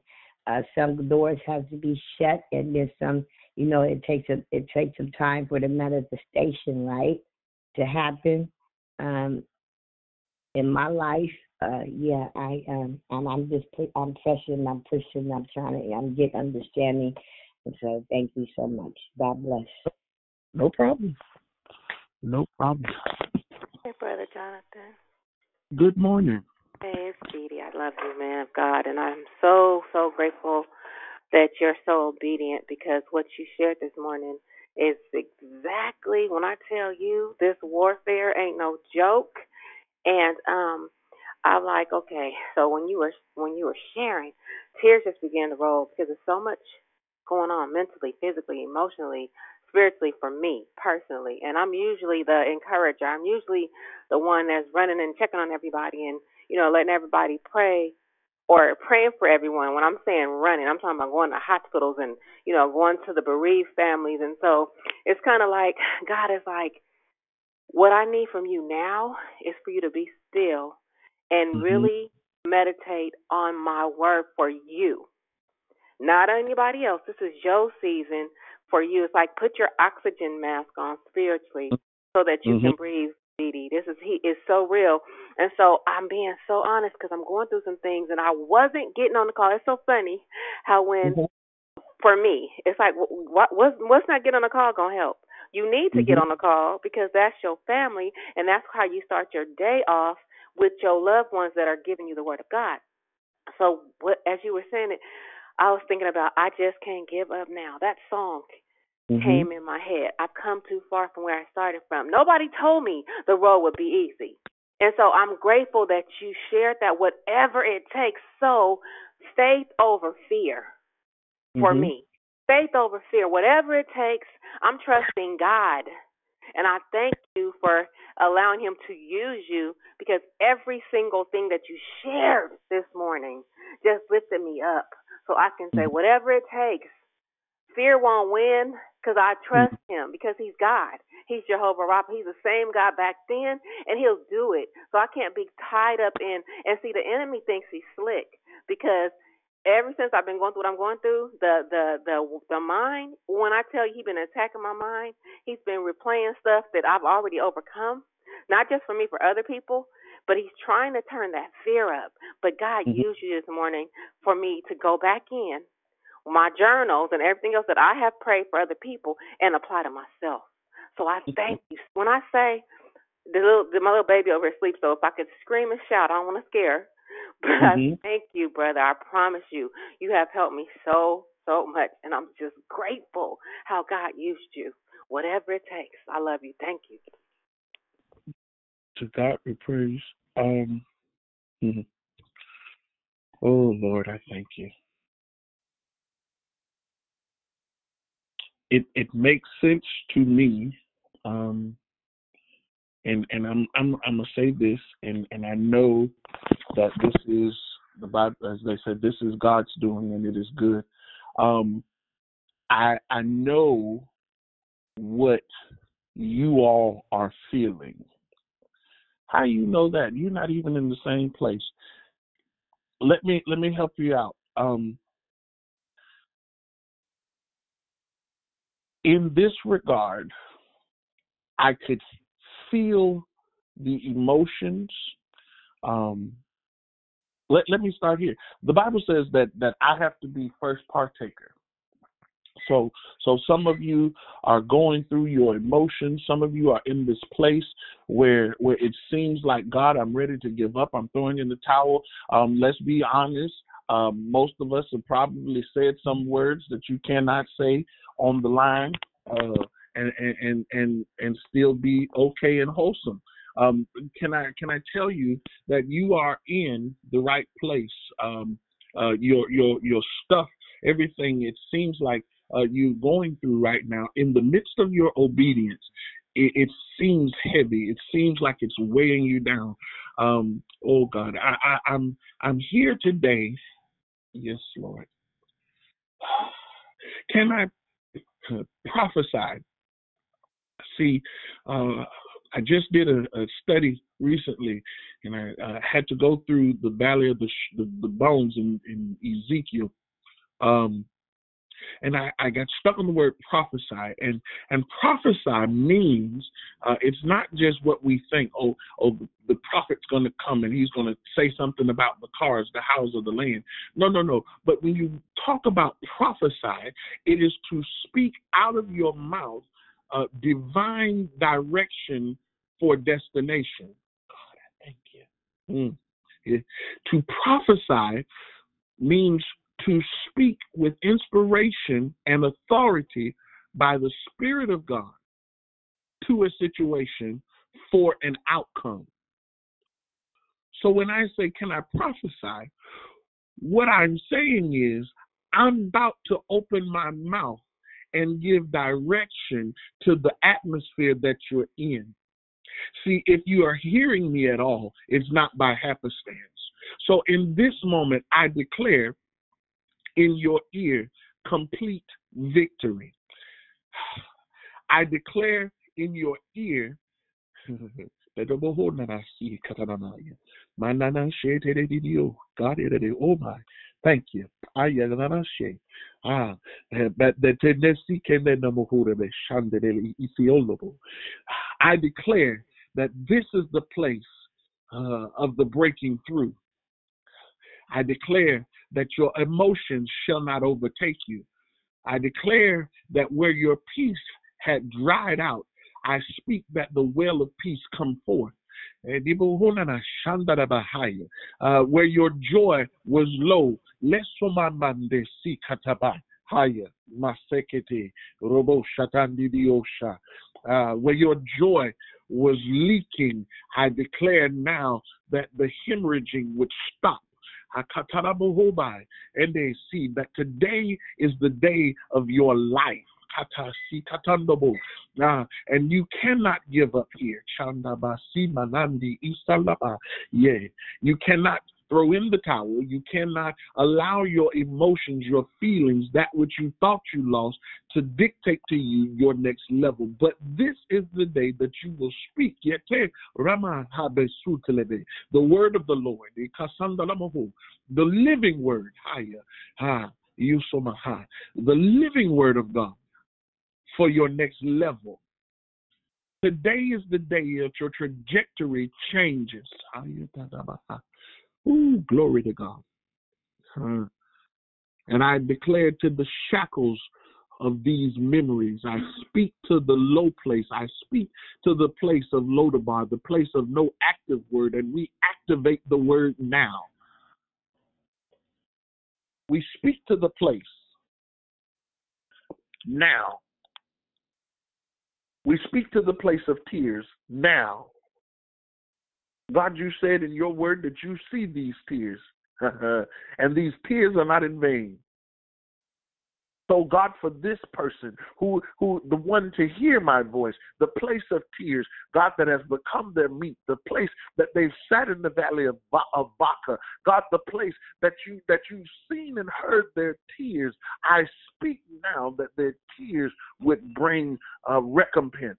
uh, some doors have to be shut and there's some, you know, it takes a it takes some time for the manifestation, right, to happen. Um, in my life, uh, yeah, I um, and I'm just I'm pressing, I'm pushing, I'm trying to, I'm getting understanding, and so thank you so much. God bless. No problem. No problem. Hey, Brother Jonathan. Good morning. Hey, it's Dee. I love you, man of God, and I'm so, so grateful that you're so obedient because what you shared this morning is exactly when I tell you this warfare ain't no joke. And um I'm like, okay, so when you were when you were sharing, tears just began to roll because there's so much going on mentally, physically, emotionally, spiritually for me personally. And I'm usually the encourager. I'm usually the one that's running and checking on everybody and, you know, letting everybody pray or praying for everyone. When I'm saying running, I'm talking about going to hospitals and, you know, going to the bereaved families. And so it's kind of like (laughs) God is like, what I need from you now is for you to be still and really meditate on my word for you, not anybody else. This is your season for you. It's like put your oxygen mask on spiritually so that you can Mhm. breathe. Dee This is he is so real, and so I'm being so honest because I'm going through some things, and I wasn't getting on the call. It's so funny how when for me, it's like what what's what's not getting on the call gonna help. You need to get Mhm. on the call because that's your family, and that's how you start your day off with your loved ones that are giving you the word of God. So, what as you were saying it, I was thinking about I just can't give up now. That song Mhm. came in my head. I've come too far from where I started from. Nobody told me the road would be easy. And so I'm grateful that you shared that whatever it takes. So faith over fear for Mhm. me. Faith over fear. Whatever it takes, I'm trusting God. And I thank you for allowing him to use you because every single thing that you shared this morning just lifted me up. So I can say, whatever it takes, fear won't win because I trust him because he's God. He's Jehovah Rapha. He's the same God back then, and he'll do it. So I can't be tied up in and see the enemy thinks he's slick because ever since I've been going through what I'm going through, the the the the mind. When I tell you he's been attacking my mind, he's been replaying stuff that I've already overcome. Not just for me, for other people, but he's trying to turn that fear up. But God Mhm. used you this morning for me to go back in my journals and everything else that I have prayed for other people and apply to myself. So I thank you. When I say the little the, my little baby over here sleeps, so if I could scream and shout, I don't want to scare. (laughs) But I Mhm. thank you, brother. I promise you, you have helped me so so much, and I'm just grateful how God used you. Whatever it takes. I love you. Thank you. To God be praise. Um, mhm. oh Lord, I thank you. It it makes sense to me. Um, and and I'm I'm I'm gonna say this, and and I know that this is the Bible, as they said, this is God's doing, and it is good. Um, I I know what you all are feeling. How you know that? You're not even in the same place. Let me let me help you out. Um, in this regard, I could feel the emotions. Um, let let me start here. The Bible says that that I have to be first partaker. So so some of you are going through your emotions. Some of you are in this place where where it seems like God, I'm ready to give up. I'm throwing in the towel. Um, let's be honest. Um, most of us have probably said some words that you cannot say on the line, uh, and, and and and still be okay and wholesome. Um, can I can I tell you that you are in the right place? Um, uh, your your your stuff, everything. It seems like uh, you going through right now, in the midst of your obedience, it, it seems heavy. It seems like it's weighing you down. Um, oh God, I, I, I'm I'm here today. Yes, Lord. (sighs) Can I prophesy? See, uh, I just did a, a study recently, and I had to go through the valley of the the, the bones in, in Ezekiel. Um, and I, I got stuck on the word prophesy. And and prophesy means uh, it's not just what we think oh oh the prophet's going to come and he's going to say something about the cars the house or the land. No no no. But when you talk about prophesy it is to speak out of your mouth uh, divine direction for destination. God I thank you. Mm. Yeah. to prophesy means to speak with inspiration and authority by the Spirit of God to a situation for an outcome. So when I say, Can I prophesy? What I'm saying is, I'm about to open my mouth and give direction to the atmosphere that you're in. See, if you are hearing me at all, it's not by happenstance. So in this moment, I declare in your ear complete victory. (sighs) I declare in your ear God, (laughs) oh my, thank you. Ah, I declare that this is the place uh, of the breaking through. I declare that your emotions shall not overtake you. I declare that where your peace had dried out, I speak that the well of peace come forth. Uh, where your joy was low. Uh, where your joy was leaking, I declare now that the hemorrhaging would stop and they see that today is the day of your life. Uh, and you cannot give up here. Chandabasi manandi isalaba. Yeah. You cannot throw in the towel. You cannot allow your emotions, your feelings, that which you thought you lost, to dictate to you your next level. But this is the day that you will speak. The word of the Lord, the living word, the living word of God for your next level. Today is the day that your trajectory changes. Ooh, glory to God. Uh, and I declare to the shackles of these memories. I speak to the low place. I speak to the place of Lodabar, the place of no active word, and we activate the word now. We speak to the place now. We speak to the place of tears now. God, you said in your word that you see these tears, (laughs) and these tears are not in vain. So God, for this person who who the one to hear my voice, the place of tears, God that has become their meat, the place that they've sat in the valley of, of Baca, God, the place that you that you've seen and heard their tears, I speak now that their tears would bring uh, recompense.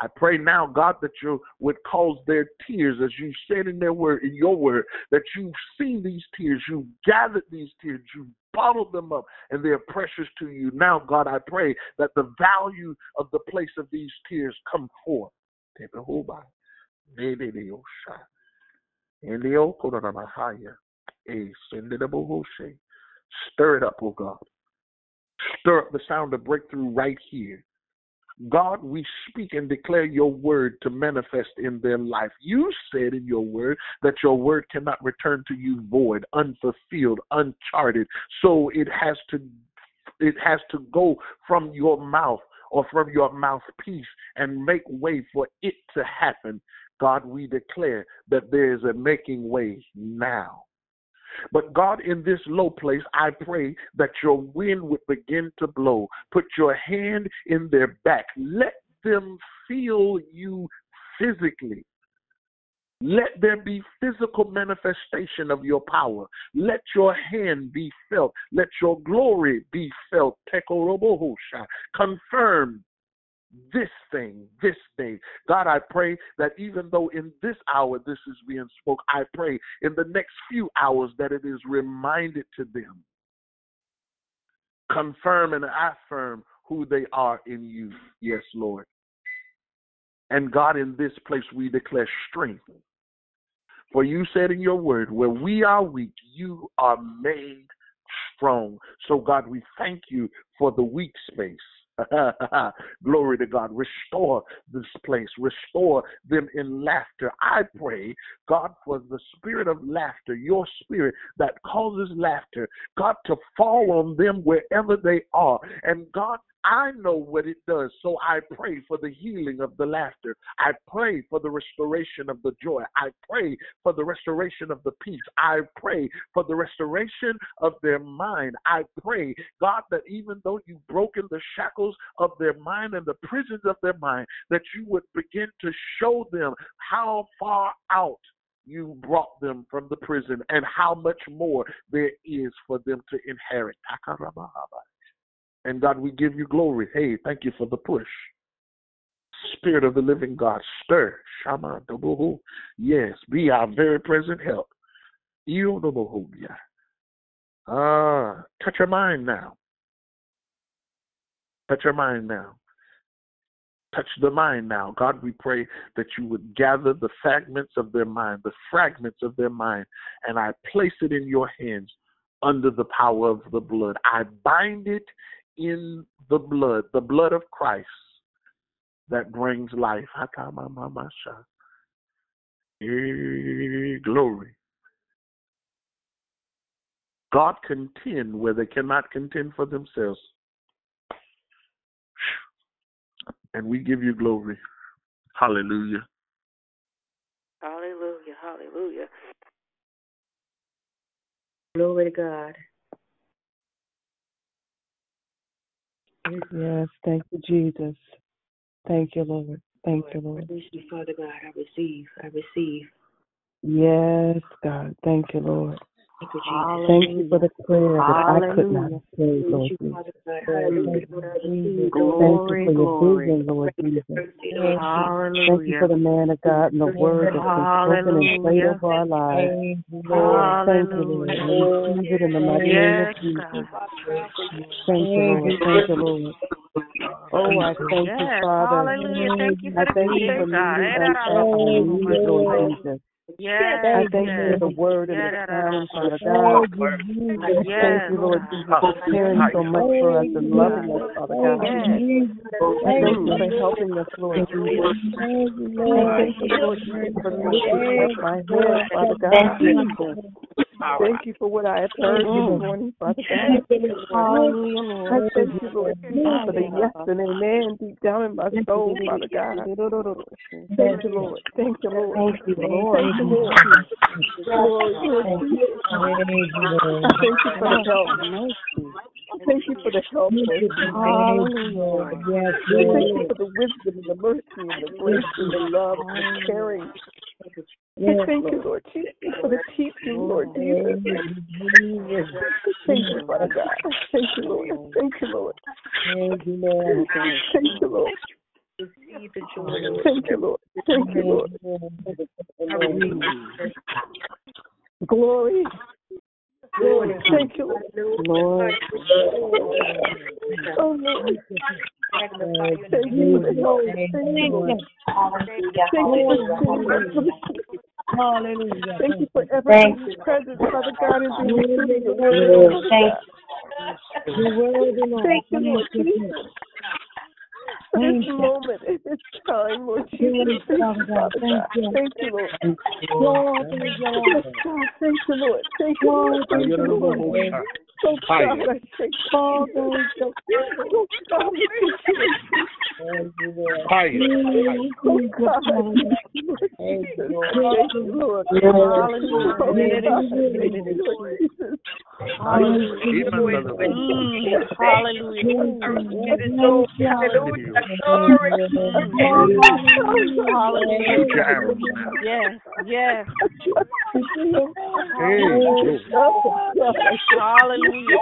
I pray now, God, that you would cause their tears, as you said in their word, in your word, that you've seen these tears, you've gathered these tears, you've bottled them up, and they're precious to you. Now, God, I pray that the value of the place of these tears come forth. Stir it up, oh God. Stir up the sound of breakthrough right here. God, we speak and declare your word to manifest in their life. You said in your word that your word cannot return to you void, unfulfilled, uncharted. So it has to it has to go from your mouth or from your mouthpiece and make way for it to happen. God, we declare that there is a making way now. But God, in this low place, I pray that your wind would begin to blow. Put your hand in their back. Let them feel you physically. Let there be physical manifestation of your power. Let your hand be felt. Let your glory be felt. Confirm this thing, this day. God, I pray that even though in this hour this is being spoke, I pray in the next few hours that it is reminded to them. Confirm and affirm who they are in you. Yes, Lord. And God, in this place we declare strength. For you said in your word, where we are weak, you are made strong. So, God, we thank you for the weak space. (laughs) Glory to God. Restore this place. Restore them in laughter. I pray, God, for the spirit of laughter, your spirit that causes laughter, God, to fall on them wherever they are. And God, I know what it does. So I pray for the healing of the laughter. I pray for the restoration of the joy. I pray for the restoration of the peace. I pray for the restoration of their mind. I pray, God, that even though you've broken the shackles of their mind and the prisons of their mind, that you would begin to show them how far out you brought them from the prison and how much more there is for them to inherit. And God, we give you glory. Hey, thank you for the push. Spirit of the living God, stir. Shama Dobohu. Yes, be our very present help. Ah, touch your mind now. Touch your mind now. Touch the mind now. God, we pray that you would gather the fragments of their mind, the fragments of their mind, and I place it in your hands under the power of the blood. I bind it in the blood, the blood of Christ that brings life. Eh, glory. God contend where they cannot contend for themselves. And we give you glory. Hallelujah. Hallelujah. Hallelujah. Glory to God. Yes, thank you, Jesus. Thank you, Lord. Thank you, Lord. Father God, I receive. I receive. Yes, God. Thank you, Lord. Thank you, Jesus. Thank you for the prayer that I could not Hallelujah. pray, Lord Thank you, Jesus. Father God. Hallelujah. Lord, I receive. Thank you for your vision, Lord Jesus. Thank you for the man of God and the word that's been spoken and prayed over our lives. Thank you, Lord. We receive it in the mighty name of Jesus. Thank you, Lord. Thank you, Lord. Oh, I thank you, Father. hallelujah. Thank you for I thank you for peace, God. meeting us at our Lord Jesus. Yes, I thank you for the word and the sound, Father God. I thank you, Lord Jesus, for caring so much for us and loving us, Father God. I thank you for helping us, Lord Jesus. I thank you, Lord Jesus, for lifting up my head, Father God. Thank you for what I have heard this mm-hmm. morning, Father God. I thank you, Lord for the yes and amen deep down in my soul, Father God. Thank you, Lord. Thank you, Lord. Thank you, Lord. Thank you, Lord. Lord, Lord I thank you for the help. Thank you for the help, Lord. Thank you for the wisdom and the mercy and the grace and the love and the caring. Yes, Thank you, Lord Jesus, for the teaching, Lord Jesus. Thank you, Father God. Thank you, Lord. Thank you, Lord. Thank you, Lord. Thank you, Lord. Thank you, Lord. Thank you, Lord. Glory. Glory. Thank you, Lord. Oh, Lord. Oh, Lord. Thank you for the. Thank you, Lord. Thank you for Hallelujah. Thank you for ever Thank you. present, Father God, and being true to your Father thank worthy, Thank you, Lord Thank Jesus. For this moment, at this time, Lord Jesus. Thank you. Father Thank God. you. Thank you. Lord, thank you, Lord. Thank you, Lord. Thank you, Lord. Lord, (laughs) Thank you, Lord. God, I thank you. Thank you. God, I thank you. Lord. God, I thank you, Lord Thank Jesus. you, Thank you, Lord. Yes. Hallelujah. God, Yes. I thank you, Lord Jesus. Hallelujah. Mm, Hallelujah. Hallelujah. Yes, yes. Hallelujah.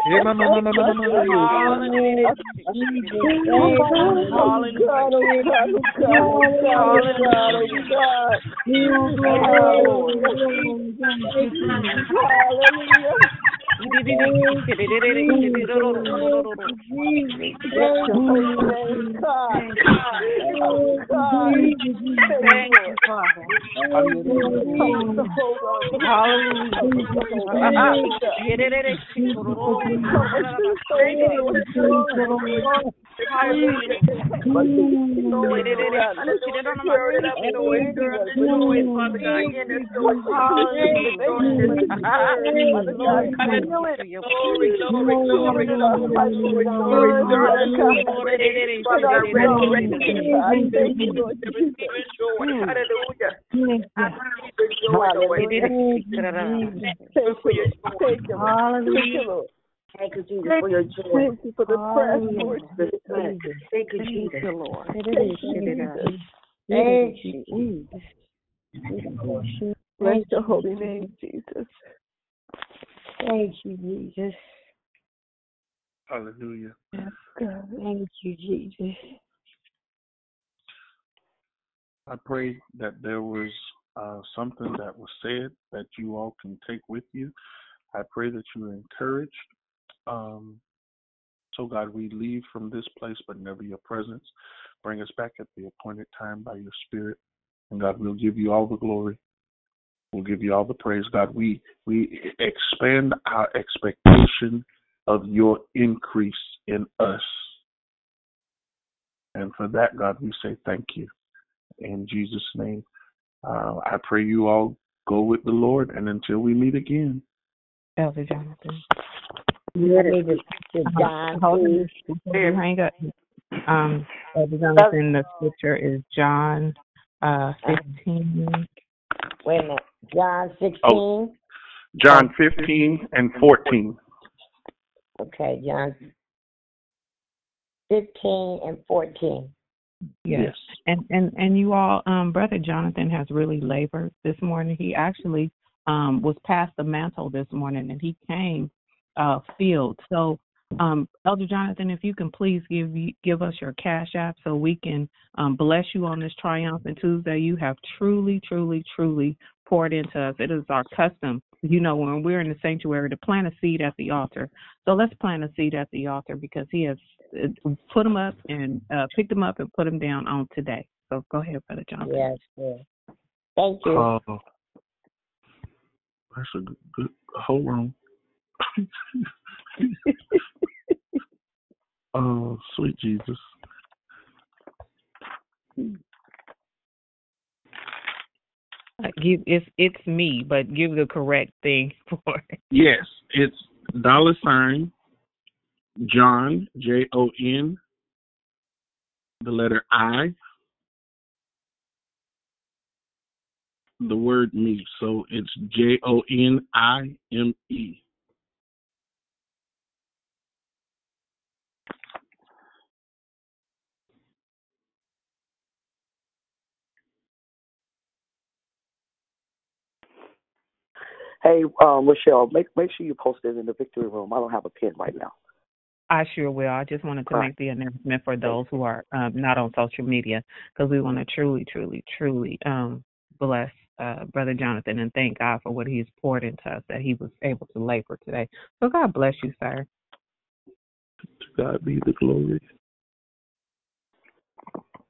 Hallelujah. Thank you, Father. Help us to hold on. Hallelujah. Help us to hold on. Help us to hold on. Hallelujah. To God. My way. Father God. Hallelujah. Father God, feel it. Glory, glory, glory, glory, glory, Thank you, Lord Jesus. Hallelujah. Thank you, Lord. Thank you, Lord. Thank you, Lord. Thank you, Jesus, for your joy. Thank you for the press, Lord Thank Jesus. you, Thank you, Jesus. Thank you, Lord. Thank Thank you, you, Jesus. Jesus. Thank you. Bless Thank your you, holy name, Jesus. Thank you, Jesus. Hallelujah. Yes, God. Thank you, Jesus. I pray that there was uh, something that was said that you all can take with you. I pray that you are encouraged. Um, so, God, we leave from this place, but never your presence. Bring us back at the appointed time by your Spirit. And God, we'll give you all the glory. We'll give you all the praise. God, we, we expand our expectation of your increase in us. And for that, God, we say thank you. In Jesus' name, uh, I pray you all go with the Lord. And until we meet again, Elder Jonathan. I need to speak to Uh, John, hold on please. hang up. Um, Elder Jonathan, the scripture is John uh, 15. Wait a minute. John 16. Oh. John 15 and 14. Okay, John 15 and 14. Yes. And and and you all, um, Brother Jonathan has really labored this morning. He actually um was passed the mantle this morning and he came uh filled. So um Elder Jonathan, if you can please give you, give us your cash app so we can um bless you on this triumphant Tuesday. You have truly, truly, truly poured into us. It is our custom, you know, when we're in the sanctuary to plant a seed at the altar. So let's plant a seed at the altar because he has uh, put them up and uh, picked them up and put them down on today. So go ahead, Brother Jonathan. Yes, yes. Thank you. Uh, that's a good, good hold on. oh, (laughs) sweet Jesus. Give it's it's me, but give the correct thing (laughs) for it. Yes, it's dollar sign John J O N the letter I the word me. So it's J O N I M E. Hey, um, Rochelle, make make sure you post it in the victory room. I don't have a pen right now. I sure will. I just wanted to All right. make the announcement for those who are um, not on social media because we want to truly, truly, truly um, bless uh, Brother Jonathan and thank God for what he's poured into us that he was able to labor today. So God bless you, sir. To God be the glory.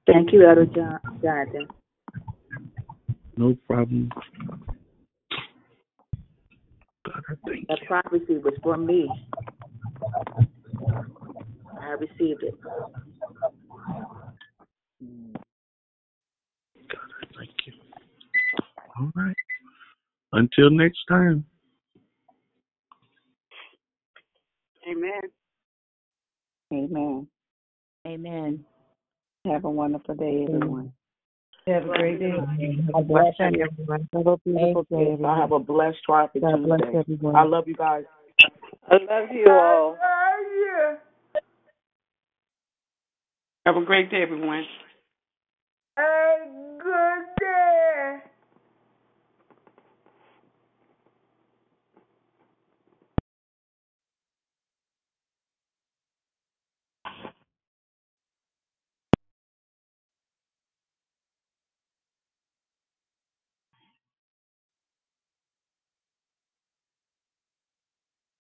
Thank you, Elder John, Jonathan. No problem. God, I thank That prophecy was for me. I received it. God, Thank you. All right. Until next time. Amen. Amen. Amen. Have a wonderful day, everyone. Have a great day. God bless you. Have a beautiful day, I everyone. have a blessed triumphant God bless Tuesday. everyone. I love you guys. I love you all. Have a great day, everyone. Amen.